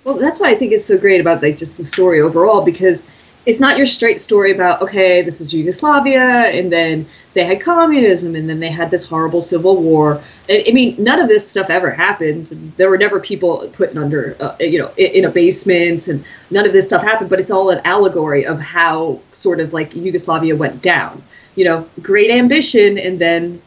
Well, that's why I think it's so great about like just the story overall because it's not your straight story about okay, this is Yugoslavia, and then they had communism, and then they had this horrible civil war. I mean, none of this stuff ever happened. There were never people put under, uh, you know, in a basement, and none of this stuff happened. But it's all an allegory of how sort of like Yugoslavia went down. You know, great ambition, and then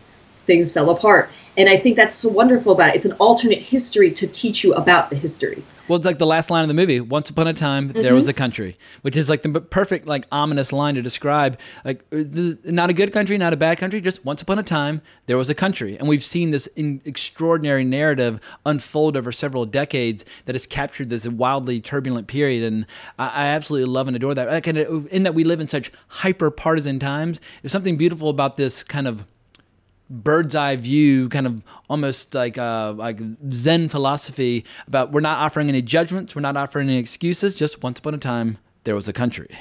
things fell apart. And I think that's so wonderful about it. It's an alternate history to teach you about the history. Well, it's like the last line of the movie. Once upon a time, there was mm-hmm. a country, which is like the perfect, like ominous line to describe. Like, not a good country, not a bad country. Just once upon a time, there was a country, and we've seen this in extraordinary narrative unfold over several decades that has captured this wildly turbulent period. And I, I absolutely love and adore that. Like, and uh, in that we live in such hyper partisan times, there's something beautiful about this kind of bird's eye view, kind of almost like uh, like Zen philosophy about we're not offering any judgments, we're not offering any excuses. Just once upon a time, there was a country.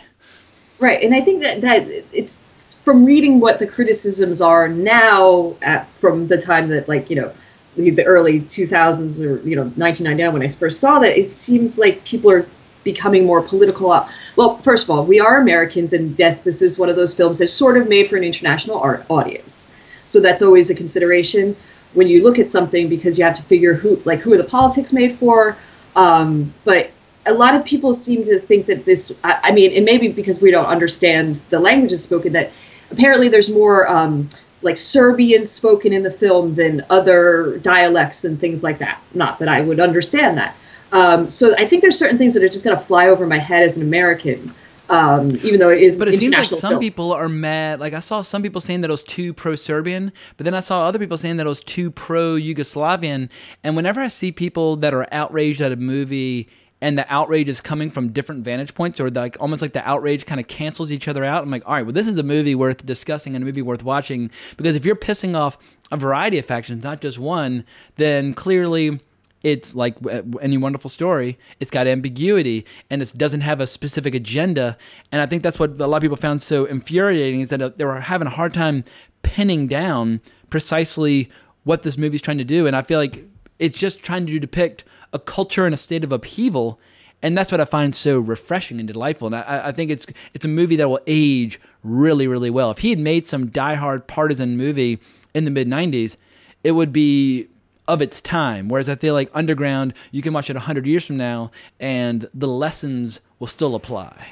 Right, and I think that that it's from reading what the criticisms are now at, from the time that like you know the, the early 2000s or you know 1999 when I first saw that it seems like people are becoming more political. Uh, Well, first of all, we are Americans, and yes, this is one of those films that's sort of made for an international art audience. So that's always a consideration when you look at something because you have to figure who like who are the politics made for. Um, but a lot of people seem to think that this. I, I mean, it may be because we don't understand the languages spoken that apparently there's more um, like Serbian spoken in the film than other dialects and things like that. Not that I would understand that. Um, so I think there's certain things that are just going to fly over my head as an American, um, even though it is But it seems like some film. people are mad. Like I saw some people saying that it was too pro-Serbian, but then I saw other people saying that it was too pro-Yugoslavian. And whenever I see people that are outraged at a movie and the outrage is coming from different vantage points, or like almost like the outrage kind of cancels each other out, I'm like, all right, well, this is a movie worth discussing and a movie worth watching because if you're pissing off a variety of factions, not just one, then clearly it's like any wonderful story it's got ambiguity and it doesn't have a specific agenda and i think that's what a lot of people found so infuriating is that uh, they were having a hard time pinning down precisely what this movie's trying to do and i feel like it's just trying to depict a culture in a state of upheaval and that's what I find so refreshing and delightful. And I, I think it's it's a movie that will age really, really well. If he had made some diehard partisan movie in the mid '90s, it would be of its time. Whereas I feel like Underground, you can watch it hundred years from now, and the lessons will still apply.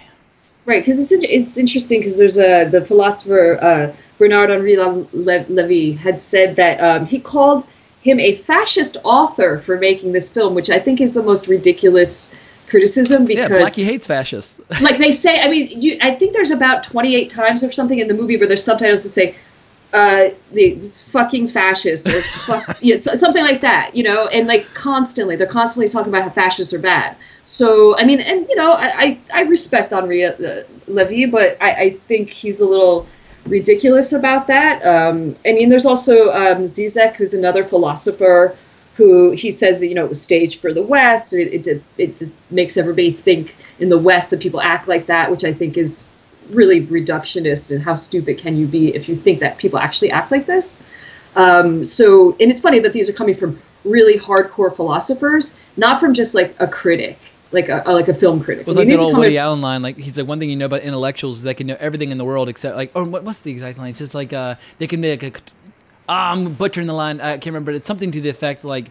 Right, because it's it's interesting because there's a the philosopher uh, Bernard Henri Le- Le- Levy had said that um, he called him a fascist author for making this film, which I think is the most ridiculous criticism Yeah, because Blackie hates fascists. like they say i mean you i think there's about 28 times or something in the movie where there's subtitles that say uh the fucking fascist or fuck, yeah, so- something like that you know and like constantly they're constantly talking about how fascists are bad so i mean and you know i i, I respect henri uh, levy but I, I think he's a little ridiculous about that um i mean there's also um zizek who's another philosopher who he says you know it was staged for the West. It it, it, it makes everybody think in the West that people act like that, which I think is really reductionist. And how stupid can you be if you think that people actually act like this? Um, so, and it's funny that these are coming from really hardcore philosophers, not from just like a critic, like a, like a film critic. It was I like that old Woody Allen line. Like he's like, one thing you know about intellectuals is they can know everything in the world except like, or what, what's the exact line? It's just like uh, they can make a. Ah, I'm butchering the line. I can't remember. It's something to the effect like,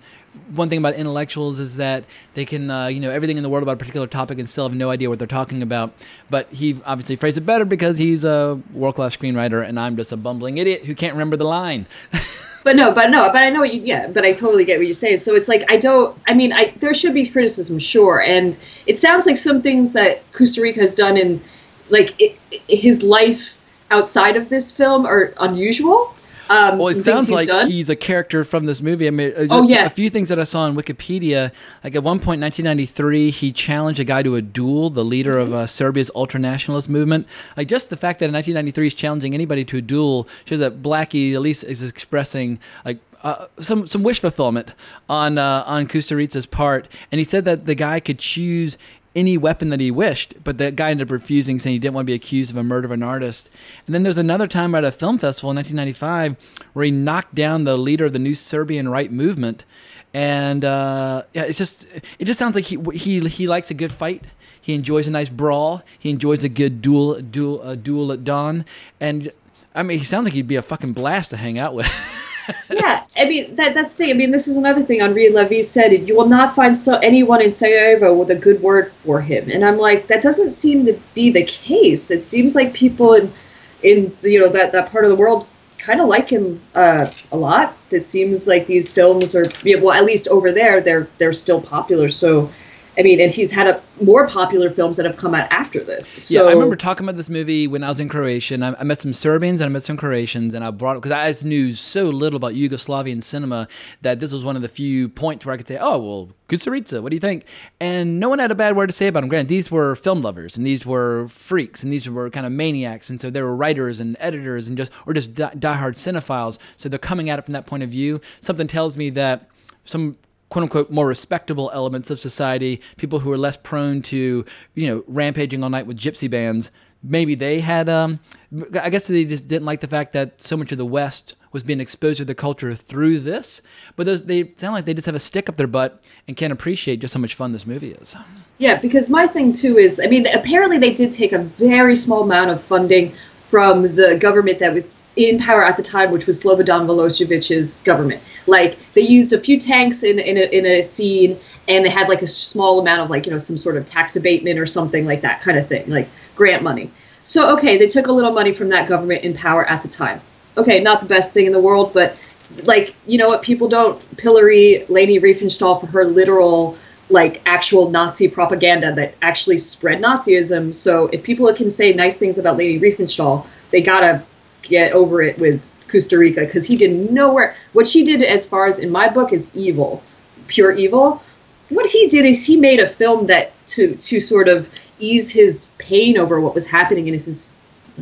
one thing about intellectuals is that they can, uh, you know, everything in the world about a particular topic and still have no idea what they're talking about. But he obviously phrased it better because he's a world class screenwriter, and I'm just a bumbling idiot who can't remember the line. but no, but no, but I know what you yeah, but I totally get what you're saying. So it's like I don't. I mean, I there should be criticism, sure, and it sounds like some things that Kusturica has done in like it, his life outside of this film are unusual. Um, Well, it sounds he's like done. he's a character from this movie. I mean, uh, Oh, yes. a few things that I saw on Wikipedia. Like at one point in 1993, he challenged a guy to a duel, the leader of uh, Serbia's ultra-nationalist movement. Like just the fact that in 1993 he's challenging anybody to a duel shows that Blackie at least is expressing like uh, some some wish fulfillment on uh, on Kusturica's part. And he said that the guy could choose any weapon that he wished, but that guy ended up refusing, saying he didn't want to be accused of a murder of an artist. And then there's another time at a film festival in 1995 where he knocked down the leader of the new Serbian right movement. And uh, yeah, it's just it just sounds like he he he likes a good fight. He enjoys a nice brawl. He enjoys a good duel duel uh, duel at dawn. And I mean, he sounds like he'd be a fucking blast to hang out with. yeah, I mean that that's the thing. I mean, this is another thing Henri Levy said. You will not find so anyone in Sarajevo with a good word for him. And I'm like, that doesn't seem to be the case. It seems like people in in you know that that part of the world kind of like him uh, a lot. It seems like these films are well, at least over there, they're they're still popular. So. I mean, and he's had a, more popular films that have come out after this. So, yeah, I remember talking about this movie when I was in Croatia. And I, I met some Serbians and I met some Croatians, and I brought it because I just knew so little about Yugoslavian cinema that this was one of the few points where I could say, "Oh, well, Kusturica, what do you think?" And no one had a bad word to say about him. Granted, these were film lovers, and these were freaks, and these were kind of maniacs, and so they were writers and editors, and just or just die- diehard cinephiles. So they're coming at it from that point of view. Something tells me that some quote unquote more respectable elements of society, people who are less prone to, you know, rampaging all night with gypsy bands, maybe they had um I guess they just didn't like the fact that so much of the West was being exposed to the culture through this. But those they sound like they just have a stick up their butt and can't appreciate just how much fun this movie is. Yeah, because my thing too is, I mean, apparently they did take a very small amount of funding from the government that was in power at the time, which was Slobodan Milosevic's government. Like they used a few tanks in in a, in a scene, and they had like a small amount of like you know some sort of tax abatement or something like that kind of thing, like grant money. So okay, they took a little money from that government in power at the time. Okay, not the best thing in the world, but like you know what, people don't pillory Leni Riefenstahl for her literal like actual Nazi propaganda that actually spread Nazism. So if people can say nice things about Lady Riefenstahl, they gotta get over it with Kusturica because he did nowhere. What she did, as far as in my book, is evil, pure evil. What he did is he made a film that to to sort of ease his pain over what was happening in his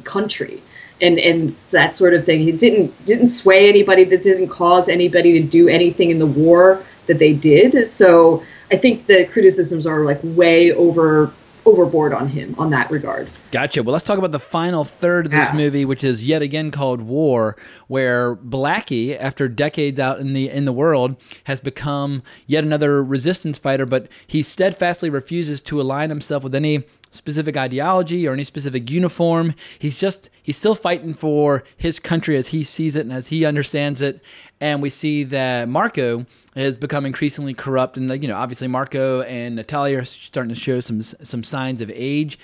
country. And, and that sort of thing. He didn't didn't sway anybody. That didn't cause anybody to do anything in the war that they did. So I think the criticisms are like way over overboard on him on that regard. Gotcha. Well, let's talk about the final third of this Yeah. movie, which is yet again called War, where Blackie, after decades out in the in the world, has become yet another resistance fighter, but he steadfastly refuses to align himself with any specific ideology or any specific uniform. He's just he's still fighting for his country as he sees it and as he understands it. And we see that Marco has become increasingly corrupt, and you know, obviously Marco and Natalia are starting to show some some signs of age.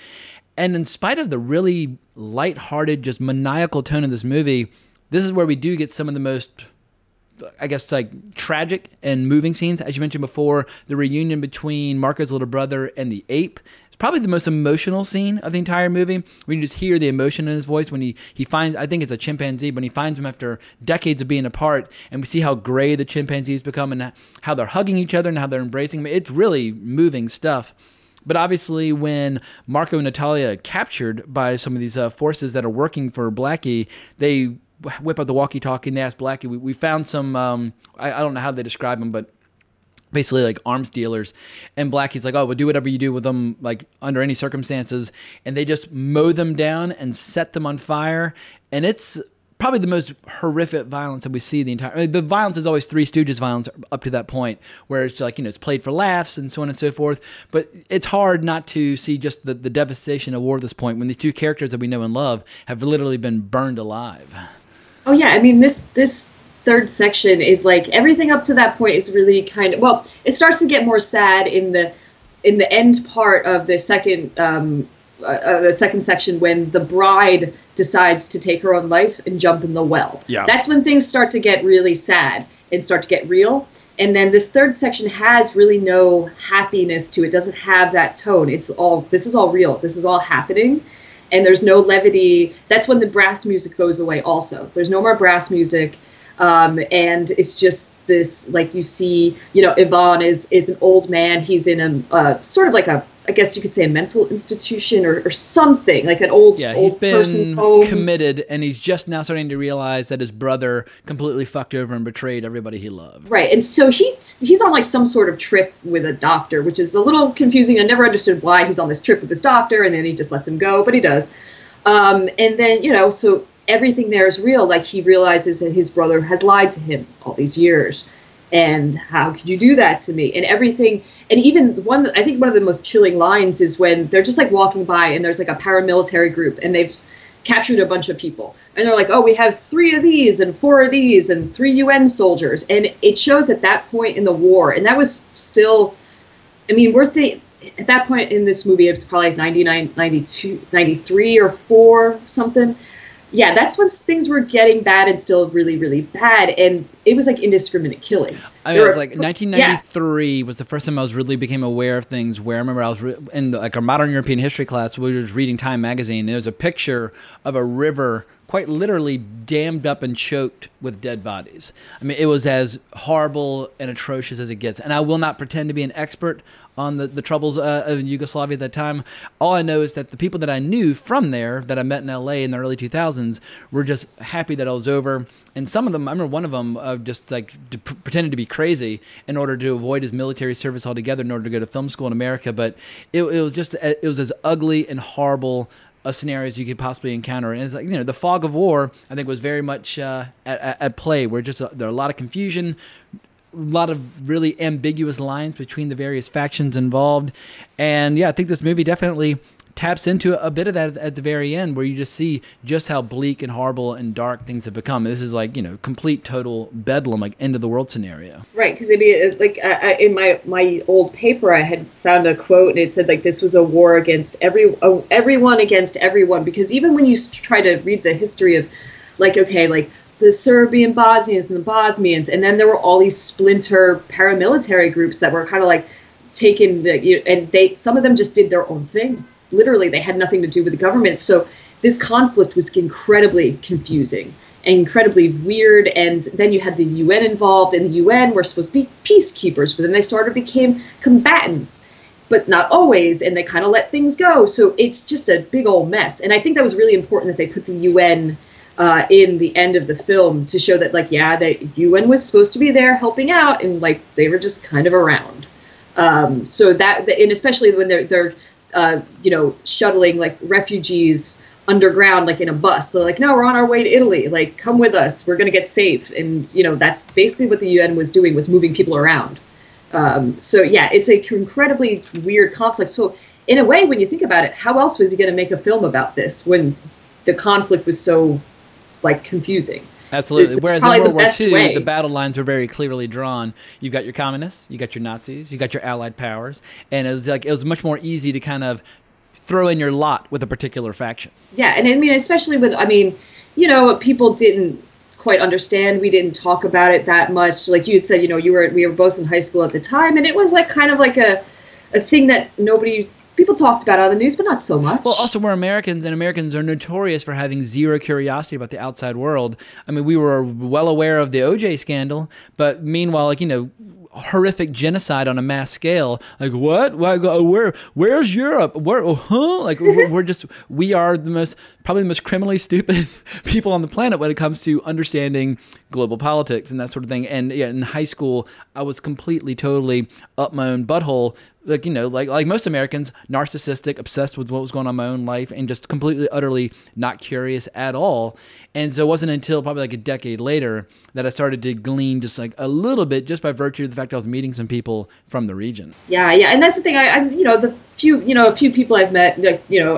And in spite of the really light-hearted, just maniacal tone of this movie, this is where we do get some of the most I guess like tragic and moving scenes. As you mentioned before, the reunion between Marco's little brother and the ape. Probably the most emotional scene of the entire movie. We can just hear the emotion in his voice when he, he finds, I think it's a chimpanzee, but he finds him after decades of being apart. And we see how gray the chimpanzees become and how they're hugging each other and how they're embracing. It's really moving stuff. But obviously, when Marco and Natalia captured by some of these uh, forces that are working for Blackie, they whip out the walkie-talkie and they ask Blackie. We, we found some. Um, I, I don't know how they describe them, but basically like arms dealers. And blackie's like oh we'll do whatever you do with them like under any circumstances. And they just mow them down and set them on fire. And it's probably the most horrific violence that we see the entire I mean, the violence is always three stooges violence up to that point where it's like you know it's played for laughs and so on and so forth. But it's hard not to see just the, the devastation of war at this point when the two characters that we know and love have literally been burned alive. Oh yeah, I mean this this third section is like everything up to that point is really kind of well, it starts to get more sad in the in the end part of the second um, uh, uh, the second section when the bride decides to take her own life and jump in the well. Yeah. That's when things start to get really sad and start to get real. And then this third section has really no happiness to it. Doesn't have that tone. It's all this is all real. This is all happening and there's no levity. That's when the brass music goes away. Also, there's no more brass music, um, and it's just this like you see, you know, Ivan is is an old man. He's in a uh, sort of like a, I guess you could say a mental institution or, or something like an old yeah he's old person's been home. committed and he's just now starting to realize that his brother completely fucked over and betrayed everybody he loved Right, and so he he's on like some sort of trip with a doctor, which is a little confusing. I never understood why he's on this trip with this doctor, and then he just lets him go, but he does. Um, and then you know, so everything there is real. Like he realizes that his brother has lied to him all these years, and how could you do that to me? And everything, and even one, I think one of the most chilling lines is when they're just like walking by, and there's like a paramilitary group, and they've captured a bunch of people. And they're like, oh, we have three of these and four of these and three UN soldiers. And it shows at that point in the war, and that was still, I mean, we're th- at that point in this movie, it was probably like 99, 92, 93 or 4, something. Yeah, that's when things were getting bad and still really, really bad. And it was like indiscriminate killing. I mean, it was were- like 1993 was the first time I was really became aware of things. Where I remember I was re- in like our modern European history class. We were just reading Time magazine. And there was a picture of a river, quite literally dammed up and choked with dead bodies. I mean, it was as horrible and atrocious as it gets. And I will not pretend to be an expert on the, the troubles uh, of Yugoslavia at that time. All I know is that the people that I knew from there that I met in LA in the early 2000s were just happy that it was over. And some of them, I remember one of them uh, just like pretended to be crazy in order to avoid his military service altogether in order to go to film school in America. But it, it was just, it was as ugly and horrible a scenario as you could possibly encounter. And it's like, you know, the fog of war, I think, was very much uh, at, at, at play where just uh there are a lot of confusion, a lot of really ambiguous lines between the various factions involved. And yeah, I think this movie definitely taps into a bit of that at the very end where you just see just how bleak and horrible and dark things have become. This is like, you know, complete total bedlam, like end of the world scenario. Right, because I mean, like I, in my my old paper, I had found a quote, and it said like this was a war against every uh, everyone against everyone. Because even when you try to read the history of, like, okay, like the Serbian Bosnians and the Bosnians, and then there were all these splinter paramilitary groups that were kind of like taken the, you and they some of them just did their own thing. Literally, they had nothing to do with the government. So this conflict was incredibly confusing and incredibly weird. And then you had the UN involved, and the UN were supposed to be peacekeepers, but then they sort of became combatants, but not always. And they kind of let things go. So it's just a big old mess. And I think that was really important that they put the UN. Uh, in the end of the film to show that like yeah the UN was supposed to be there helping out and like they were just kind of around. Um, so that and especially when they're they're uh, you know shuttling like refugees underground like in a bus. They're like no we're on our way to italy. Like come with us. We're going to get safe. And you know that's basically what the un was doing was moving people around. Um, so yeah it's a incredibly weird conflict. So in a way when you think about it how else was he going to make a film about this when the conflict was so like confusing Absolutely. It's Whereas in World War II, way. the battle lines were very clearly drawn. You've got your communists, you got your Nazis, you got your Allied powers, and it was like it was much more easy to kind of throw in your lot with a particular faction. Yeah, and I mean, especially with, I mean, you know, people didn't quite understand. We didn't talk about it that much. Like you had said, you know, you were we were both in high school at the time, and it was like kind of like a a thing that nobody people talked about it on the news, but not so much. Well, also we're Americans, and Americans are notorious for having zero curiosity about the outside world. I mean, we were well aware of the OJ scandal, but meanwhile, like you know, horrific genocide on a mass scale. Like what? Where? Where's Europe? Where? oh, Huh? Like we're just we are the most probably the most criminally stupid people on the planet when it comes to understanding global politics and that sort of thing. And yeah, in high school, I was completely, totally up my own butthole. Like you know, like like most Americans, narcissistic, obsessed with what was going on in my own life, and just completely, utterly not curious at all. And so it wasn't until probably like a decade later that I started to glean just like a little bit, just by virtue of the fact I was meeting some people from the region. Yeah, yeah, and that's the thing. I, I you know, the few, you know, a few people I've met, like, you know,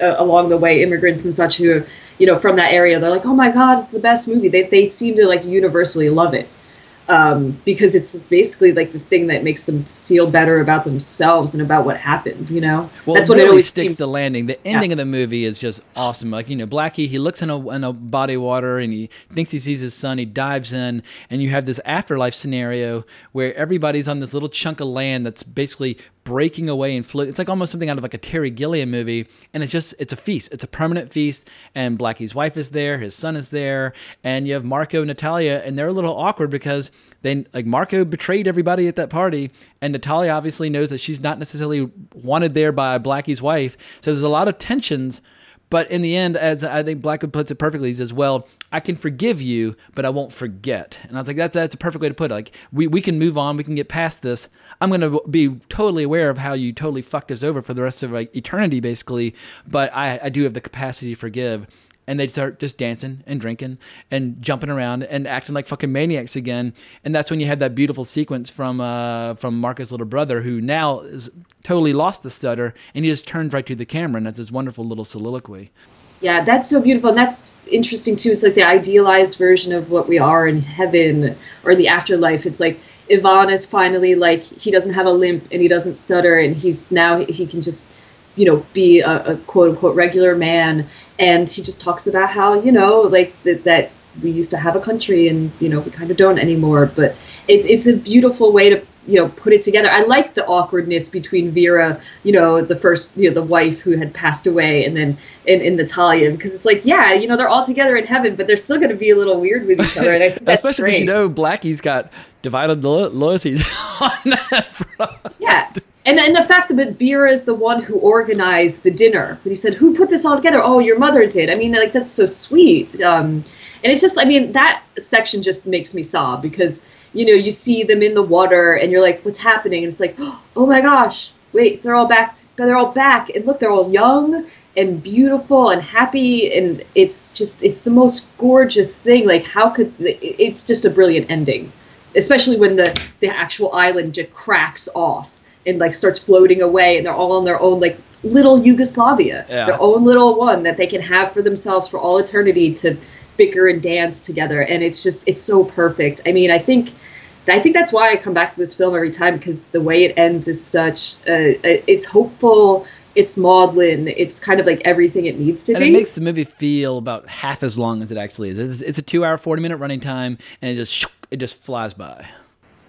uh, along the way, immigrants and such who, you know, from that area, they're like, oh my god, it's the best movie. They they seem to like universally love it. Um, because it's basically like the thing that makes them feel better about themselves and about what happened, you know. Well, That's it what really it always sticks seems. the landing. The ending of the movie is just awesome. Like you know, Blackie, he looks in a in a body of water and he thinks he sees his son. He dives in, and you have this afterlife scenario where everybody's on this little chunk of land that's basically breaking away and float. It's like almost something out of like a Terry Gilliam movie, and it's just it's a feast. It's a permanent feast. And Blackie's wife is there, his son is there, and you have Marco and Natalia, and they're a little awkward because they like Marco betrayed everybody at that party, and Natalia obviously knows that she's not necessarily wanted there by Blackie's wife. So there's a lot of tensions. But in the end, as I think Blackwood puts it perfectly, he says, "Well, I can forgive you, but I won't forget." And I was like, "That's that's a perfect way to put it. Like we, we can move on, we can get past this. I'm gonna be totally aware of how you totally fucked us over for the rest of like eternity, basically. But I, I do have the capacity to forgive." And they start just dancing and drinking and jumping around and acting like fucking maniacs again. And that's when you have that beautiful sequence from uh, from Marco's little brother, who now is totally lost the stutter, and he just turns right to the camera, and that's this wonderful little soliloquy. Yeah, that's so beautiful, and that's interesting too. It's like the idealized version of what we are in heaven or the afterlife. It's like Ivan is finally like he doesn't have a limp and he doesn't stutter, and he's now he can just you know be a, a quote unquote regular man. And he just talks about how you know like that that we used to have a country and you know we kind of don't anymore. But it, it's a beautiful way to you know put it together. I like the awkwardness between Vera, you know, the first you know the wife who had passed away, and then in, in Natalia because it's like yeah, you know they're all together in heaven, but they're still going to be a little weird with each other, and I think that's Especially because you know Blackie's got divided lo- loyalties on that front. Yeah. And, and the fact that Vera is the one who organized the dinner. But he said, Who put this all together? Oh, your mother did. I mean, like, that's so sweet. Um, and it's just, I mean, that section just makes me sob because, you know, you see them in the water and you're like, What's happening? And it's like, Oh my gosh, wait, they're all back. They're all back. And look, they're all young and beautiful and happy. And it's just, it's the most gorgeous thing. Like, how could, it's just a brilliant ending. Especially when the, the actual island just cracks off and like starts floating away and they're all on their own like little Yugoslavia, Yeah. their own little one that they can have for themselves for all eternity to bicker and dance together. And it's just it's so perfect. I mean, I think I think that's why I come back to this film every time because the way it ends is such uh, it's hopeful, it's maudlin, it's kind of like everything it needs to And be. it makes the movie feel about half as long as it actually is. It's, it's a two-hour, forty-minute running time, and it just it just flies by.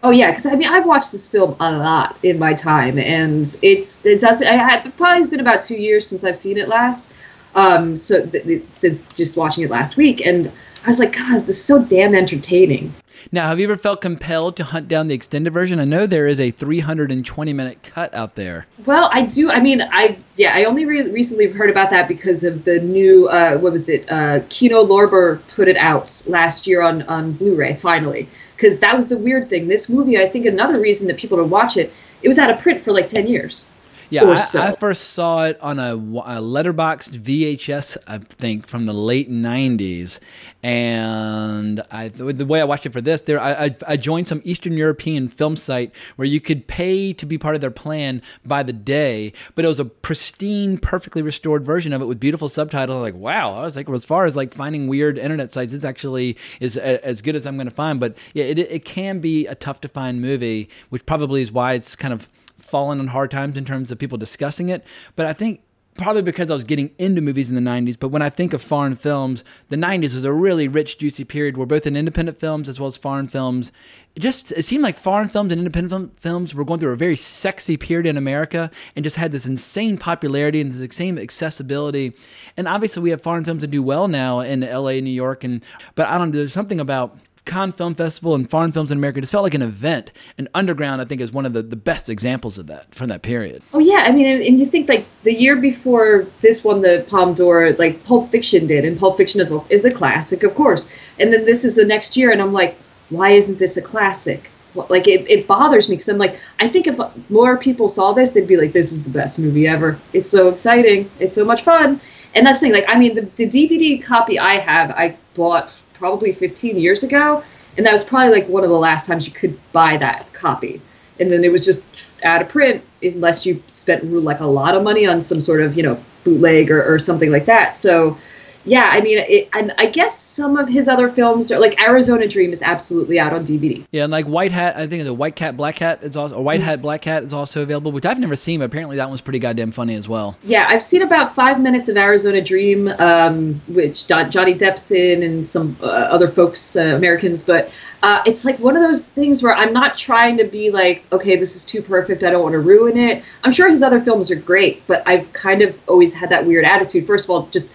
Oh yeah, because I mean I've watched this film a lot in my time, and it's it does. I had probably been about two years since I've seen it last. Um, so th- th- since just watching it last week, and I was like, God, this is so damn entertaining. Now, have you ever felt compelled to hunt down the extended version? I know there is a 320 minute cut out there. Well, I do. I mean, I yeah, I only re- recently heard about that because of the new uh, what was it? Uh, Kino Lorber put it out last year on on Blu-ray finally. Because that was the weird thing. This movie, I think, another reason that people would watch it, it was out of print for like ten years. Yeah, I, so. I first saw it on a, a letterboxed VHS, I think, from the late '90s, and I the way I watched it for this, there I, I, I joined some Eastern European film site where you could pay to be part of their plan by the day, but it was a pristine, perfectly restored version of it with beautiful subtitles. Like, wow, I was like, as far as like finding weird internet sites, this actually is a, as good as I'm going to find. But yeah, it it can be a tough to find movie, which probably is why it's kind of fallen on hard times in terms of people discussing it. But I think probably because I was getting into movies in the 90s. But when I think of foreign films, the 90s was a really rich, juicy period where both in independent films as well as foreign films, it just it seemed like foreign films and independent film, films were going through a very sexy period in America and just had this insane popularity and this insane accessibility. And obviously, we have foreign films that do well now in LA, New York, and but I don't know. There's something about Cannes Film Festival and foreign films in America. Just felt like an event. And Underground, I think, is one of the, the best examples of that from that period. Oh yeah, I mean, and, you think like the year before this won the Palme d'Or, like Pulp Fiction did, and Pulp Fiction is a, is a classic, of course. And then this is the next year, and I'm like, why isn't this a classic? Like it, it bothers me because I'm like, I think if more people saw this, they'd be like, this is the best movie ever. It's so exciting. It's so much fun. And that's the thing. Like, I mean, the, the DVD copy I have, I bought probably 15 years ago, and that was probably like one of the last times you could buy that copy. And then it was just out of print unless you spent like a lot of money on some sort of you know bootleg or, or something like that. So yeah, I mean, it, and I guess some of his other films are like Arizona Dream is absolutely out on DVD. Yeah, and like White Hat, I think it's a White Cat, Black Cat It's also, or White Hat, Black Cat is also available, which I've never seen, but apparently that one's pretty goddamn funny as well. Yeah, I've seen about five minutes of Arizona Dream, um, which Don, Johnny Depp's in and some uh, other folks, uh, Americans, but uh, it's like one of those things where I'm not trying to be like, okay, this is too perfect, I don't want to ruin it. I'm sure his other films are great, but I've kind of always had that weird attitude. First of all, just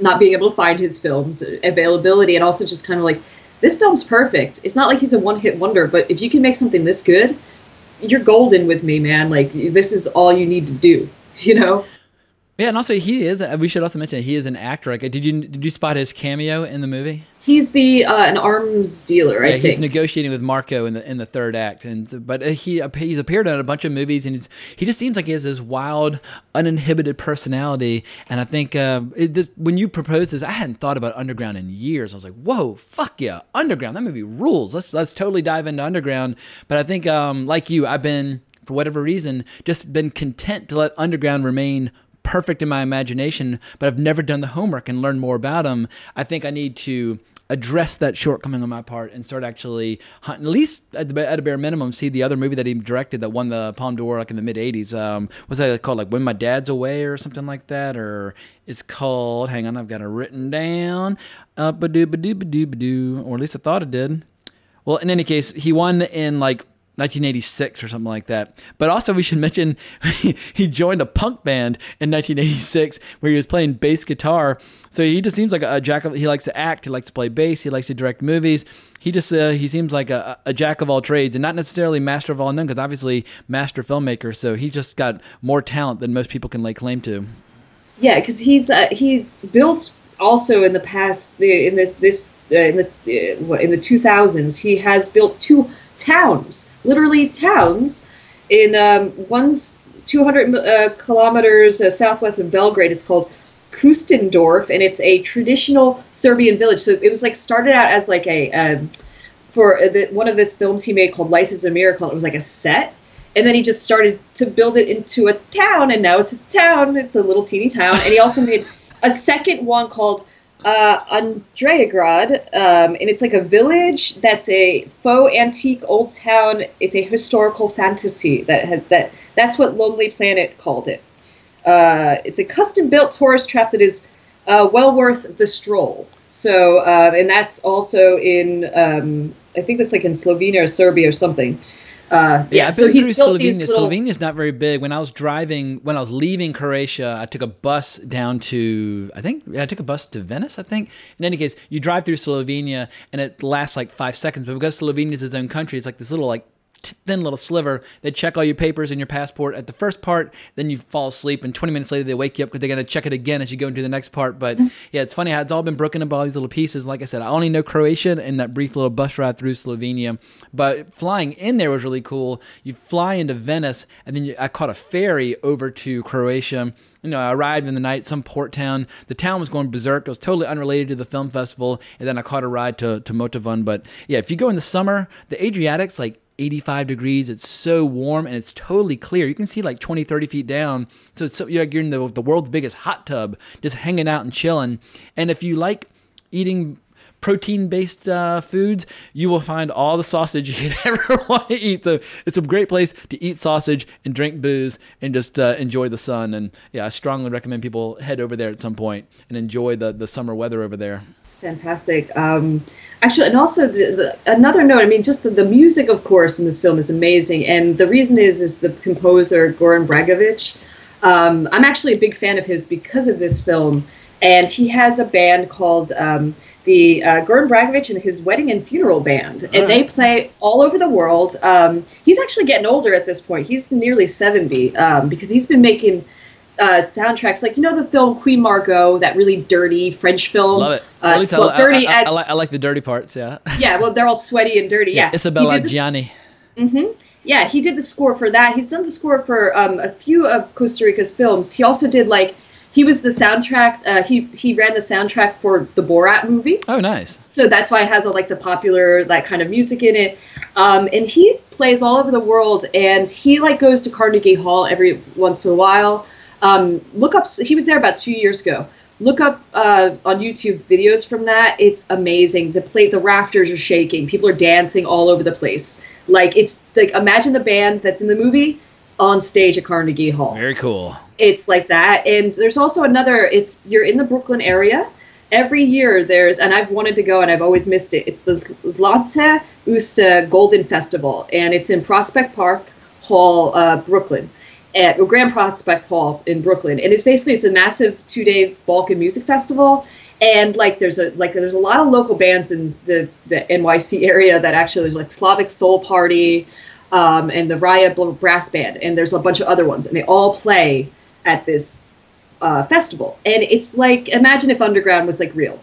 not being able to find his films availability and also just kind of like this film's perfect it's not like he's a one-hit wonder but if you can make something this good you're golden with me man like this is all you need to do you know Yeah, and also he is. We should also mention he is an actor. Like, did you did you spot his cameo in the movie? He's the uh, an arms dealer i yeah, think he's negotiating with Marco in the in the third act, and but he he's appeared in a bunch of movies, and he's, he just seems like he has this wild, uninhibited personality. And I think uh, it, this, when you proposed this, I hadn't thought about Underground in years. I was like, whoa, fuck yeah, Underground, that movie rules. Let's let's totally dive into Underground. But I think um, like you, I've been for whatever reason just been content to let Underground remain perfect in my imagination, but I've never done the homework and learned more about him. I think I need to address that shortcoming on my part and start actually hunting, at least at, the, at a bare minimum, see the other movie that he directed that won the Palme d'Or like in the mid 80s. Um, what's that called? Like When My Dad's Away or something like that? Or it's called, hang on, I've got it written down. Uh, or at least I thought it did. Well, in any case, he won in like 1986 or something like that. But also, we should mention he joined a punk band in 1986 where he was playing bass guitar. So he just seems like a jack of. He likes to act. He likes to play bass. He likes to direct movies. He just uh, he seems like a, a jack of all trades and not necessarily master of all none because obviously master filmmaker. So he just got more talent than most people can lay claim to. yeah because he's uh, he's built also in the past in this this in the uh, in the 2000s he has built two towns literally towns in um, one's 200 uh, kilometers uh, southwest of belgrade it's called Kustendorf, and it's a traditional Serbian village. So it was like started out as like a um, for the, one of his films he made called Life is a Miracle. It was like a set, and then he just started to build it into a town, and now it's a town. It's a little teeny town, and he also made a second one called uh, Andrićgrad, um, and it's like a village that's a faux antique old town. It's a historical fantasy that has that. That's what Lonely Planet called it. Uh, it's a custom-built tourist trap that is uh, well worth the stroll. So, uh, and that's also in, um, I think that's like in Slovenia or Serbia or something. Uh, Yeah, I've so been he's through Slovenia. little- Slovenia's not very big. When I was driving, when I was leaving Croatia, I took a bus down to, I think, I took a bus to Venice, I think. In any case, you drive through Slovenia and it lasts like five seconds. But because Slovenia is its own country, it's like this little, like, thin little sliver. They check all your papers and your passport at the first part, then you fall asleep, and 20 minutes later they wake you up because they're going to check it again as you go into the next part. But yeah, it's funny how it's all been broken up by all these little pieces. Like I said, I only know Croatia and that brief little bus ride through Slovenia. But flying in there was really cool. You fly into Venice, and then you, I caught a ferry over to Croatia. You know, I arrived in the night, some port town. The town was going berserk. It was totally unrelated to the film festival. And then I caught a ride to, to Motovun. But yeah, if you go in the summer, the Adriatic's like 85 degrees. It's so warm and it's totally clear. You can see like 20, 30 feet down. So it's so, you're like you're in the, the world's biggest hot tub, just hanging out and chilling. And if you like eating protein based uh, foods, you will find all the sausage you could ever want to eat. So it's a great place to eat sausage and drink booze and just uh, enjoy the sun. And yeah, I strongly recommend people head over there at some point and enjoy the, the summer weather over there. It's fantastic. Um, actually, and also the, the, another note. I mean, just the, the music, of course, in this film is amazing, and the reason is is the composer Goran Bregovic. Um, I'm actually a big fan of his because of this film, and he has a band called um, the uh, Goran Bregovic and his wedding and funeral band, and they play all over the world. Um, he's actually getting older at this point. He's nearly seventy um, because he's been making uh, soundtracks like you know the film Queen Margot, that really dirty French film. Love it. Uh, least well, I- dirty I, I, as like, I like the dirty parts. Yeah. yeah, well they're all sweaty and dirty. Yeah, Isabella the s- Gianni. yeah, he did the score for that. He's done the score for um, a few of Kusturica's films. He also did like he was the soundtrack. Uh, he he ran the soundtrack for the Borat movie. Oh, nice. So that's why it has all like the popular that kind of music in it. Um, and he plays all over the world, and he like goes to Carnegie Hall every once in a while. Um, look up. He was there about two years ago. Look up uh, on YouTube videos from that. It's amazing. The plate, the rafters are shaking. People are dancing all over the place. Like it's like imagine the band that's in the movie on stage at Carnegie Hall Very cool. It's like that. And there's also another, if you're in the Brooklyn area, every year there's, and I've wanted to go and I've always missed it, it's the Zlatne Uste Golden Festival. And it's in Prospect Park Hall, uh, Brooklyn. At Grand Prospect Hall in Brooklyn, and it's basically it's a massive two-day Balkan music festival, and like there's a like there's a lot of local bands in the the NYC area that actually there's like Slavic Soul Party, um, and the Raya Brass Band, and there's a bunch of other ones, and they all play at this uh, festival. And it's like imagine if underground was like real.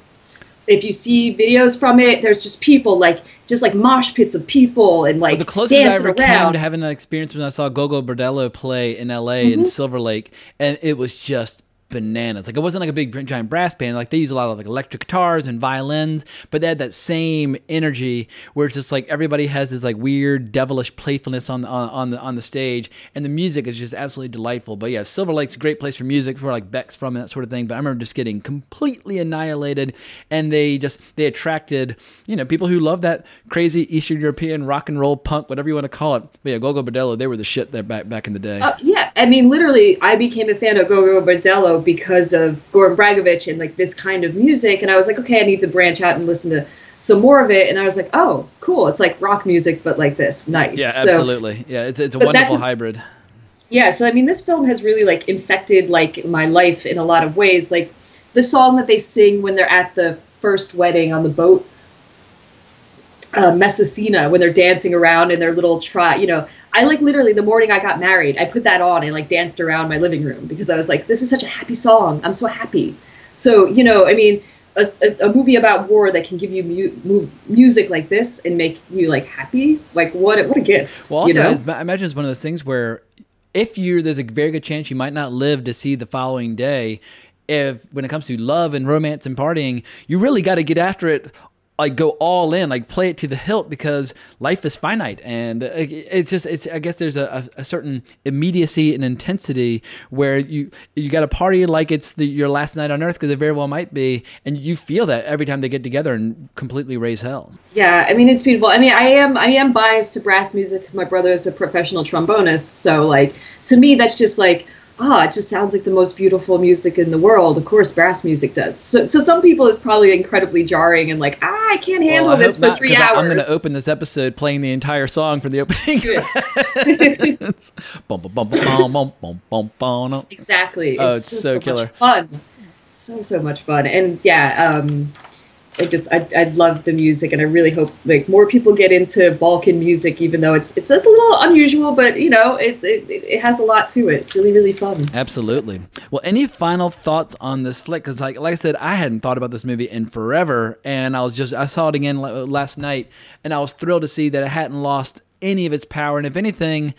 If you see videos from it, there's just people like just like mosh pits of people and like The closest I ever came to having that experience when I saw Gogol Bordello play in LA Mm-hmm. in Silver Lake, and it was just bananas. Like it wasn't like a big giant brass band. Like they use a lot of like electric guitars and violins, but they had that same energy where it's just like everybody has this like weird devilish playfulness on the on, the on the stage, and the music is just absolutely delightful. But yeah, Silver Lake's a great place for music, where like Beck's from and that sort of thing. But I remember just getting completely annihilated, and they just they attracted you know people who love that crazy Eastern European rock and roll punk, whatever you want to call it. But yeah, Gogol Bordello, they were the shit there back back in the day. Uh, yeah, I mean, literally, I became a fan of Gogol Bordello because of Goran Bregovic and like this kind of music, and I was like, okay, I need to branch out and listen to some more of it, and I was like, oh, cool, it's like rock music, but like this, nice. yeah, So- absolutely. yeah, it's it's a wonderful hybrid. yeah so i mean this film has really like infected like my life in a lot of ways like the song that they sing when they're at the first wedding on the boat uh, Mesečina when they're dancing around in their little try you know i like literally the morning i got married i put that on and like danced around my living room because i was like this is such a happy song i'm so happy so you know i mean a, a, a movie about war that can give you mu- mu- music like this and make you like happy like what a, what a gift Well, also, you know I imagine it's one of those things where if you're, there's a very good chance you might not live to see the following day. If when it comes to love and romance and partying, you really got to get after it. Like go all in, like play it to the hilt because life is finite, and uh, it's just it's. I guess there's a, a, certain immediacy and intensity where you you got to party like it's the, your last night on earth because it very well might be, and you feel that every time they get together and completely raise hell. Yeah, I mean it's beautiful. I mean, I am I am biased to brass music because my brother is a professional trombonist. So like to me, that's just like oh, it just sounds like the most beautiful music in the world. Of course, brass music does. So, to some people, it's probably incredibly jarring and like, ah, I can't handle well, I this for not, three hours. I, am going to open this episode playing the entire song from the opening. exactly. Oh, it's, so, so, killer. fun. So so much fun, and yeah, um, I just I, I love the music and I really hope like more people get into Balkan music even though it's it's a little unusual but you know it it, it has a lot to it. It's really really fun. Absolutely. Well, any final thoughts on this flick? Because, like, like I said, I hadn't thought about this movie in forever, and I was just I saw it again last night, and I was thrilled to see that it hadn't lost any of its power, and if anything,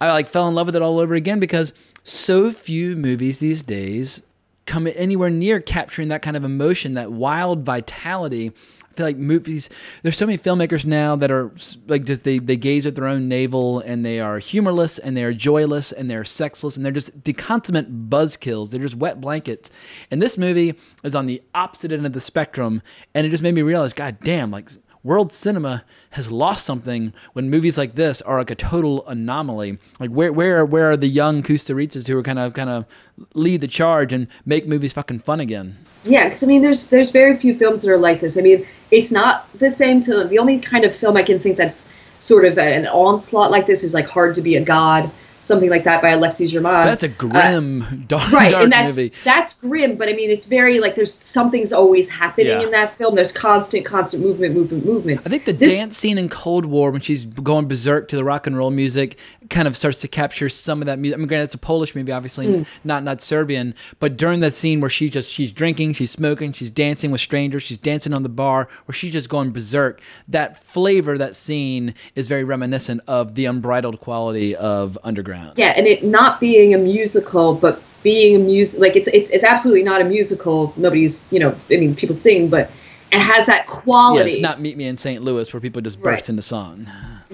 I like fell in love with it all over again because so few movies these days come anywhere near capturing that kind of emotion, that wild vitality. I feel like movies. There's so many filmmakers now that are like just they they gaze at their own navel and they are humorless and they are joyless and they're sexless and they're just the consummate buzzkills. They're just wet blankets. And this movie is on the opposite end of the spectrum, and it just made me realize, God damn, like world cinema has lost something when movies like this are like a total anomaly. Like where where where are the young Kusturicas who are kind of kind of lead the charge and make movies fucking fun again? Yeah, because I mean, there's there's very few films that are like this. I mean, it's not the same to the only kind of film I can think that's sort of an onslaught like this is like Hard to Be a God. Something like that by Alexei German. That's a grim, dark, right dark and that's movie. that's grim but i mean it's very like there's something's always happening Yeah. in that film there's constant constant movement movement movement I think the This- dance scene in Cold War when she's going berserk to the rock and roll music kind of starts to capture some of that music. I mean, granted, it's a Polish movie, obviously Mm. not not Serbian, but during that scene where she just she's drinking, she's smoking, she's dancing with strangers, she's dancing on the bar, where she's just going berserk. That flavor, that scene is very reminiscent of the unbridled quality of Underground. Yeah and it not being a musical but being a music like it's, it's it's absolutely not a musical nobody's you know i mean people sing but it has that Yeah, quality it's not Meet Me in St. Louis where people just burst Right. into song.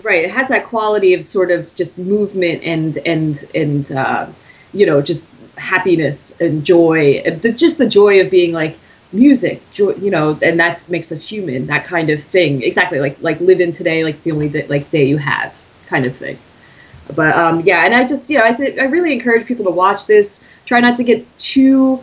right it has that quality of sort of just movement and and and uh, you know just happiness and joy just the joy of being like music joy you know and that makes us human that kind of thing exactly like like live in today like the only day, like day you have kind of thing but um yeah and i just you know i th- i really encourage people to watch this try not to get too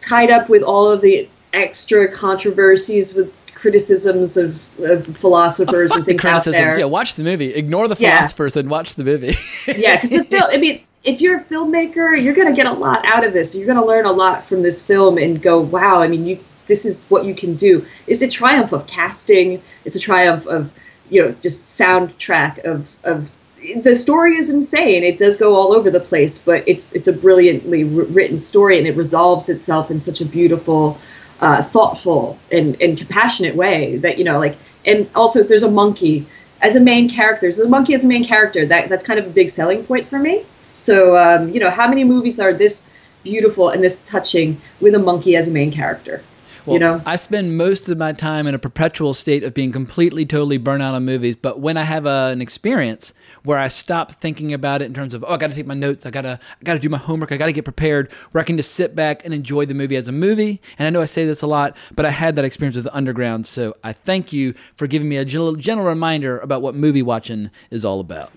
tied up with all of the extra controversies with criticisms of, of philosophers Fuck and the things out criticism. there Yeah, watch the movie. Ignore the Yeah. philosophers and watch the movie. yeah, because the film. I mean, if you're a filmmaker, you're gonna get a lot out of this. You're gonna learn a lot from this film and go, wow. I mean, you. This is what you can do. It's a triumph of casting. It's a triumph of, you know, just soundtrack of of. The story is insane. It does go all over the place, but it's it's a brilliantly written story, and it resolves itself in such a beautiful, uh, thoughtful, and and compassionate way that you know, like, and also there's a monkey as a main character. There's a monkey as a main character. That that's kind of a big selling point for me. So um, you know, how many movies are this beautiful and this touching with a monkey as a main character? Well, you know, I spend most of my time in a perpetual state of being completely, totally burnt out on movies. But when I have a, an experience where I stop thinking about it in terms of, oh, I got to take my notes, I gotta, I gotta do my homework, I gotta get prepared, where I can just sit back and enjoy the movie as a movie. And I know I say this a lot, but I had that experience with the Underground, so I thank you for giving me a gentle, gentle reminder about what movie watching is all about.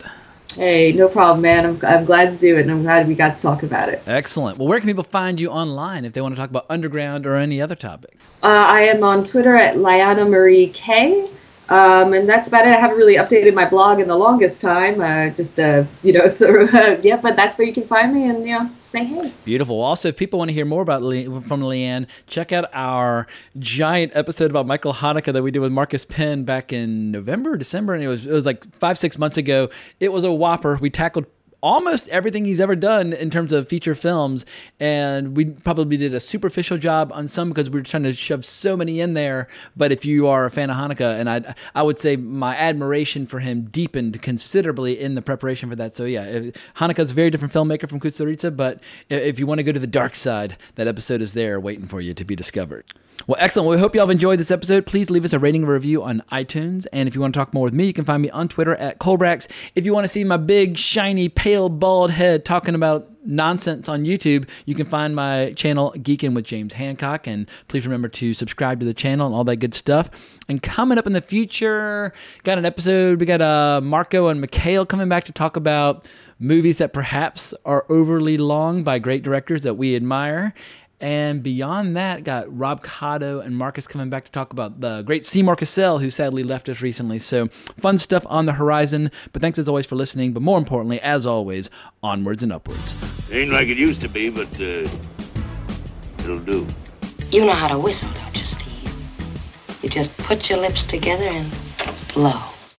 Hey, no problem, man. I'm I'm glad to do it, and I'm glad we got to talk about it. Excellent. Well, where can people find you online if they want to talk about Underground or any other topic? Uh, I am on Twitter at Liana Marie K. Um, and that's about it. I haven't really updated my blog in the longest time. Uh, just, uh, you know, so uh, yeah, but that's where you can find me and, you know, say hey. Beautiful. Also, if people want to hear more about Le- from Leanne, check out our giant episode about Michael Haneke that we did with Marcus Penn back in November, December, and it was it was like five six months ago. It was a whopper. We tackled almost everything he's ever done in terms of feature films and we probably did a superficial job on some because we were trying to shove so many in there. But if you are a fan of Haneke and i i would say my admiration for him deepened considerably in the preparation for that. So yeah if, Haneke's a very different filmmaker from kusturica but if you want to go to the dark side that episode is there waiting for you to be discovered well, excellent. Well, we hope you all have enjoyed this episode. Please leave us a rating and review on iTunes. And if you want to talk more with me, you can find me on Twitter at Colebrax. If you want to see my big, shiny, pale, bald head talking about nonsense on YouTube, you can find my channel Geekin' with James Hancock. And please remember to subscribe to the channel and all that good stuff. And coming up in the future, got an episode. We got uh, Marco and Mikhail coming back to talk about movies that perhaps are overly long by great directors that we admire. And beyond that, got Rob Cotto and Marcus coming back to talk about the great Seymour Cassel, who sadly left us recently. So, fun stuff on the horizon. But thanks as always for listening. But more importantly, as always, onwards and upwards. Ain't like it used to be, but uh, it'll do. You know how to whistle, don't you, Steve? You just put your lips together and blow.